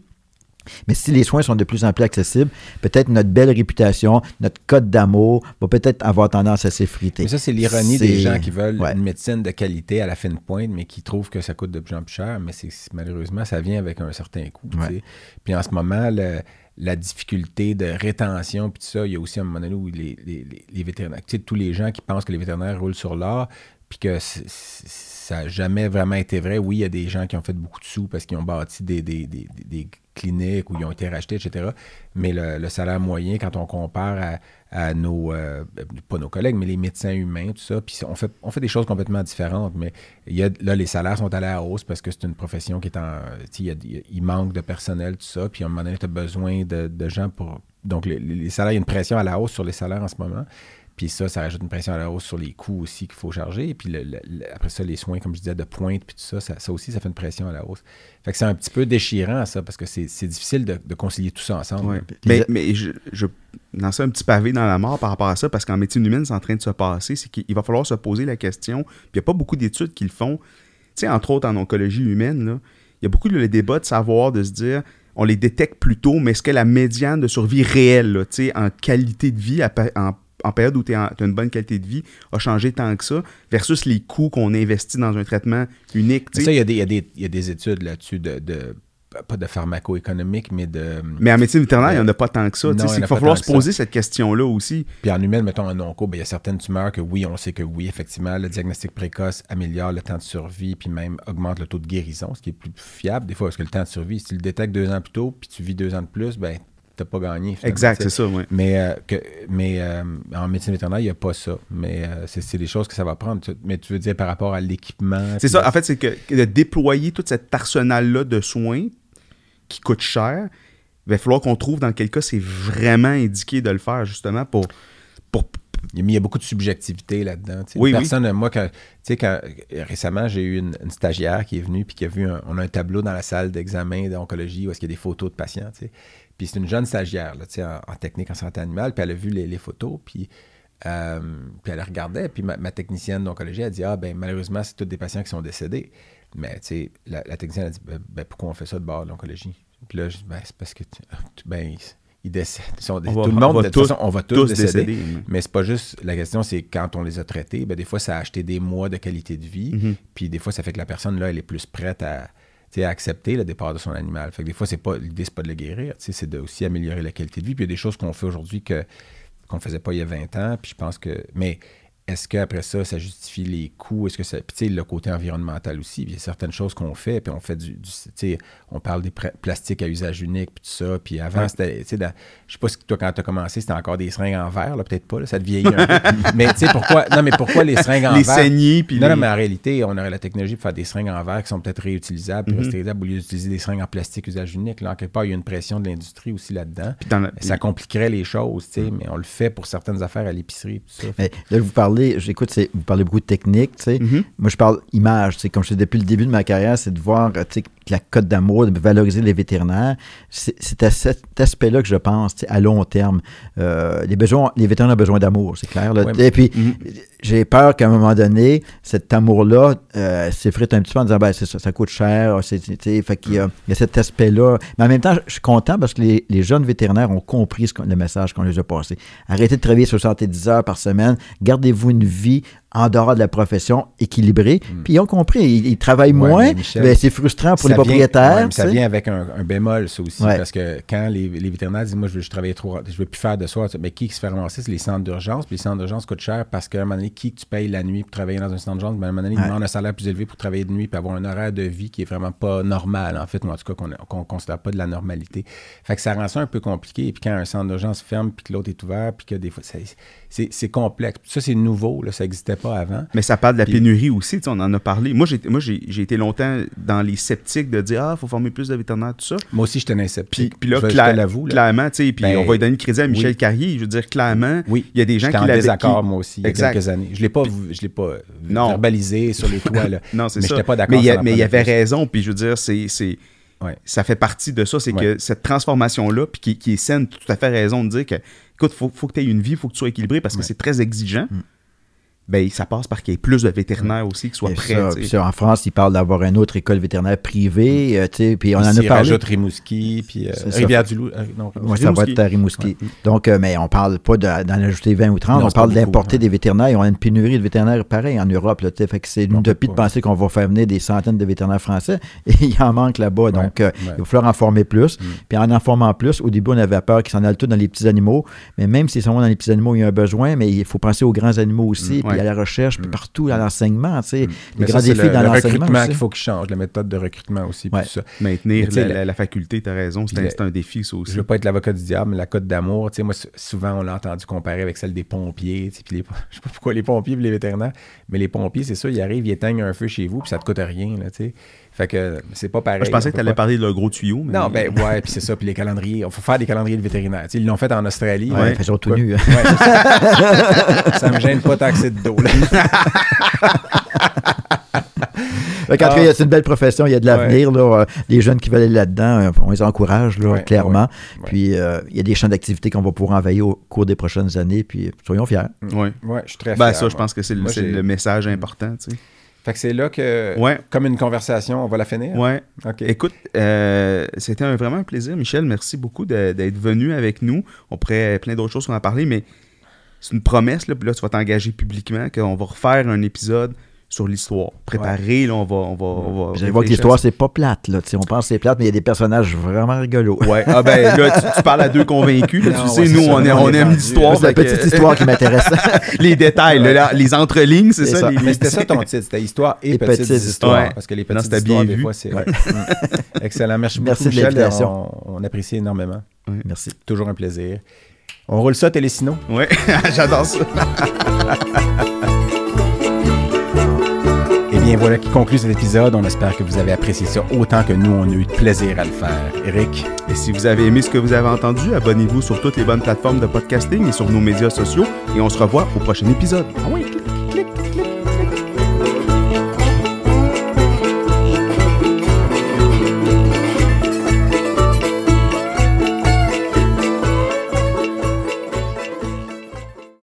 Mais si les soins sont de plus en plus accessibles, peut-être notre belle réputation, notre code d'amour va peut-être avoir tendance à s'effriter. Mais ça, c'est l'ironie des gens qui veulent ouais. une médecine de qualité à la fine pointe, mais qui trouvent que ça coûte de plus en plus cher. Mais c'est malheureusement, ça vient avec un certain coût. Ouais. Puis en ce moment, le- la difficulté de rétention, puis tout ça, il y a aussi un moment donné où les, les- les- les vétérinaires, tu sais, tous les gens qui pensent que les vétérinaires roulent sur l'or, puis que ça n'a jamais vraiment été vrai. Oui, il y a des gens qui ont fait beaucoup de sous parce qu'ils ont bâti des, des- des- cliniques ou ils ont été rachetés, etc. Mais le, salaire moyen, quand on compare à, nos, euh, pas nos collègues, mais les médecins humains, tout ça, puis on fait, on fait des choses complètement différentes. Mais il y a, là, les salaires sont allés à la hausse parce que c'est une profession qui est en. il y a- il manque de personnel, tout ça. Puis à un moment donné, tu as besoin de, de gens pour. Donc, les, les salaires, il y a une pression à la hausse sur les salaires en ce moment. Puis ça, ça rajoute une pression à la hausse sur les coûts aussi qu'il faut charger. Et puis le- le- le- après ça, les soins, comme je disais, de pointe, puis tout ça, ça, ça aussi, ça fait une pression à la hausse. Fait que c'est un petit peu déchirant, ça, parce que c'est c'est difficile de, de concilier tout ça ensemble. Ouais. Mais, mais je, je lance un petit pavé dans la mort par rapport à ça, parce qu'en médecine humaine, c'est en train de se passer. C'est qu'il va falloir se poser la question. Puis il n'y a pas beaucoup d'études qui le font. Tu sais, entre autres en oncologie humaine, là, il y a beaucoup de le débat de savoir, de se dire, on les détecte plus tôt, mais est-ce que la médiane de survie réelle, là, tu sais, en qualité de vie, en, en période où tu as une bonne qualité de vie, a changé tant que ça, versus les coûts qu'on investit dans un traitement unique. Mais ça, il y, a des- il y y a des études là-dessus de, de- pas de pharmaco-économique, mais de. Mais en médecine vétérinaire, il n'y en a pas tant que ça. Non, il va falloir se poser cette question-là aussi. Puis en humaine, mettons en onco, ben, il y a certaines tumeurs que oui, on sait que oui, effectivement, le diagnostic précoce améliore le temps de survie, puis même augmente le taux de guérison, ce qui est plus fiable. Des fois, parce que le temps de survie, si tu le détectes deux ans plus tôt, puis tu vis deux ans de plus, ben, t'as pas gagné. Exact, c'est ça, oui. Mais, euh, que, mais euh, en médecine vétérinaire, il n'y a pas ça. Mais euh, c'est des choses que ça va prendre. Mais tu veux dire par rapport à l'équipement. C'est ça, en fait, c'est que de déployer tout cet arsenal-là de soins qui coûte cher, il va falloir qu'on trouve dans quel cas c'est vraiment indiqué de le faire, justement, pour. pour Il y a- beaucoup de subjectivité là-dedans. Oui, oui. Personne, moi, quand, tu sais, quand récemment, j'ai eu une, une stagiaire qui est venue puis qui a vu un, on a un tableau dans la salle d'examen d'oncologie où est-ce qu'il y a des photos de patients. Puis c'est une jeune stagiaire là, tu sais, en, en technique en santé animale, puis elle a vu les, les photos, puis, euh, puis elle regardait, puis ma, ma technicienne d'oncologie a dit Ah, ben malheureusement, c'est tous des patients qui sont décédés. Mais tu sais, la, la technicienne a dit ben, ben, pourquoi on fait ça de bord de l'oncologie? Puis là, je dis ben, c'est parce que, ben, ils décèdent. Ils sont- On tout va- le on monde, va de toute tous- façon, on va tous, tous décéder. décéder, mais- c'est pas juste la question, c'est quand on les a traités, ben des fois ça a acheté des mois de qualité de vie, Mhm. puis des fois ça fait que la personne là, elle est plus prête à accepter le départ de son animal. Fait que des fois c'est pas l'idée c'est pas de le guérir, c'est de aussi améliorer la qualité de vie. Puis il y a des choses qu'on fait aujourd'hui que qu'on faisait pas il y a 20 ans, puis je pense que mais est-ce qu'après ça, ça justifie les coûts? Est-ce que ça. Puis, tu sais, le côté environnemental aussi. Il y a certaines choses qu'on fait, puis on fait du. du- tu sais, on parle des plastiques à usage unique, puis tout ça. Puis avant, Ouais. c'était. Je sais pas si toi, quand tu as commencé, c'était encore des seringues en verre, là, peut-être pas, là, ça te vieillit un peu. mais tu sais, pourquoi. Non, mais pourquoi les seringues en les verre? saignées, puis non, les- non, mais en réalité, on aurait la technologie pour faire des seringues en verre qui sont peut-être réutilisables, puis Mhm. restérilisables, au lieu d'utiliser des seringues en plastique usage unique. Là, en quelque part, il y a une pression de l'industrie aussi là-dedans. la- Ça compliquerait les choses, tu sais, mais on le fait pour certaines affaires à l'épicerie, tout ça. Mais là, vous parlez, j'écoute, c'est- vous parlez beaucoup de technique, tu sais. Mhm. Moi, je parle image. tu sais, Comme je dis depuis le début de ma carrière, c'est de voir tu sais, que la cote d'amour, de valoriser les vétérinaires. C'est c'est à cet aspect-là que je pense, à long terme. Euh, les, besoins, les vétérinaires ont besoin d'amour, c'est clair. là. Ouais, Et puis, Mhm. j'ai peur qu'à un moment donné, cet amour-là euh, s'effrite un petit peu en disant, ben, c'est ça, ça coûte cher. c'est- tu sais, fait qu'il y a, il y a cet aspect-là. Mais en même temps, je suis content parce que les, les jeunes vétérinaires ont compris ce le message qu'on les a passé. Arrêtez de travailler 70 heures par semaine. Gardez-vous une vie en dehors de la profession équilibrés. Puis ils ont compris, ils, ils travaillent Hmm. Ouais, moins, mais c'est frustrant pour les vient- propriétaires. ouais, ça vient avec un, un bémol, ça aussi, Ouais. parce que quand les, les vétérinaires disent, moi, je veux, je travailler trop, je veux plus faire de soir, mais qui qui se fait ramasser, c'est les centres d'urgence, puis les centres d'urgence coûtent cher parce qu'à un moment donné, qui tu payes la nuit pour travailler dans un centre d'urgence, ben, à un moment donné, ils demandent un salaire plus élevé pour travailler de nuit, puis avoir un horaire de vie qui est vraiment pas normal, en fait, ou en tout cas qu'on ne considère pas de la normalité. Fait que ça rend ça un peu compliqué, et puis quand un centre d'urgence ferme, puis que l'autre est ouvert, puis que des fois, c'est complexe. Ça, c'est nouveau, là, ça n'existait pas avant. Mais ça parle de la Puis- pénurie aussi, on en a parlé. Moi, j'ai, moi, j'ai, j'ai été longtemps dans les sceptiques de dire Ah, il faut former plus de vétérinaires, tout ça. Moi aussi, j'étais un sceptique. puis là, je, je l'avoue, clairement, tu sais, puis Ben, on va lui donner le crédit à Michel oui. Carrier. Je veux dire, clairement, Oui, il y a des gens qui en l'avaient- désaccord, qui- moi aussi, il y a Exact. quelques années. Je ne l'ai pas, je l'ai pas Non. verbalisé sur les toits. Là. Non, c'est mais ça. j'étais pas d'accord Mais il y, il avait raison, puis je veux dire, c'est, c'est, Ouais. ça fait partie de ça, c'est Ouais. que cette transformation-là, puis qui, qui est saine, tu as tout à fait raison de dire que, écoute, faut, faut que tu aies une vie, faut que tu sois équilibré parce que Ouais. c'est très exigeant. Mm. Ben, ça passe par qu'il y ait plus de vétérinaires aussi qui soient Et prêts. ça, en France, ils parlent d'avoir une autre école vétérinaire privée, euh, tu sais, puis on en a parlé. rajoute Rimouski, puis euh. Rivière-du-Loup. euh, non, Moi, ça va Rimouski. être à Rimouski. Donc, euh, mais on parle pas de- d'en ajouter 20 ou 30, Non, on parle d'importer hein. des vétérinaires. On a une pénurie de vétérinaires pareil en Europe. Là, tu sais. fait que c'est une utopie de penser qu'on va faire venir des centaines de vétérinaires français et il en manque là-bas. Donc, euh, ouais. il va falloir en former plus. Mm. Puis en en formant plus, au début, on avait peur qu'ils s'en allent tout dans les petits animaux. Mais même s'ils sont dans les petits animaux, il y a un besoin, mais il faut penser aux grands animaux aussi, Mm, puis ouais. à la recherche, puis partout dans l'enseignement. tu sais. Les Mais grands défis le, dans le l'enseignement. recrutement aussi. qu'il faut qu'il change, la méthode de recrutement aussi. puis Ouais. tout ça. Maintenir la, le- la- la faculté, tu as raison, c'est un, le- défi, ça aussi. Je veux pas être l'avocat du diable, mais la cote d'amour, tu sais, moi, sou- souvent, on l'a entendu comparer avec celle des pompiers, tu sais, puis les, je sais pas pourquoi les pompiers et les vétérinaires, mais les pompiers, c'est ça, ils arrivent, ils éteignent un feu chez vous, puis ça te coûte rien, là, tu sais. Fait que c'est pas pareil. je pensais que tu allais pas- parler de leur gros tuyau. Mais... Non, ben ouais, puis c'est ça, puis les calendriers, il faut faire des calendriers de vétérinaires. Tu sais, ils l'ont fait en Australie. Ouais, sont tout nus. Ouais, ça, me gêne pas tant que c'est de dos, là. Fait qu'en tout cas, c'est une belle profession, il y a de l'avenir. là. Euh, Les jeunes qui veulent aller là-dedans, euh, on les encourage, là, Ouais, clairement. ouais, ouais. Puis euh, il y a des champs d'activité qu'on va pouvoir envahir au cours des prochaines années, puis soyons fiers. Ouais. Ouais, je suis très Ben, fier, ça, je pense que c'est le, le message important, tu sais. Fait que c'est là que, Ouais. comme une conversation, on va la finir? Ouais. Écoute, euh, c'était un- vraiment un plaisir, Michel. Merci beaucoup d'être venu avec nous. On pourrait plein d'autres choses qu'on a parlé, mais c'est une promesse, là, puis là, tu vas t'engager publiquement qu'on va refaire un épisode sur l'histoire. Préparé, là, on va. On va, on va allez voir que l'histoire, c'est pas plate. Là, Tu sais, on pense que c'est plate, mais il y a des personnages vraiment rigolos. Ouais. Ah ben là, tu, tu parles à deux convaincus. là, Non, tu sais, ouais, nous, ça. on, est- on aime l'histoire. C'est la petite histoire qui m'intéresse. les détails, là, là, les entrelignes, c'est ça. ça. les- Mais c'était ça ton titre, c'était histoire et Les petites, petites histoires. Parce que les Non, petites bien histoires, des vu. fois, c'est. Mm. Excellent. Merci, Merci beaucoup, de Michel. l'invitation. On, apprécie énormément. Merci. Toujours un plaisir. On roule ça, Télésino? Ouais, j'adore ça. Bien, voilà qui conclut cet épisode. On espère que vous avez apprécié ça autant que nous, on a eu de plaisir à le faire. Eric, Et si vous avez aimé ce que vous avez entendu, abonnez-vous sur toutes les bonnes plateformes de podcasting et sur nos médias sociaux. Et on se revoit au prochain épisode. ah oui,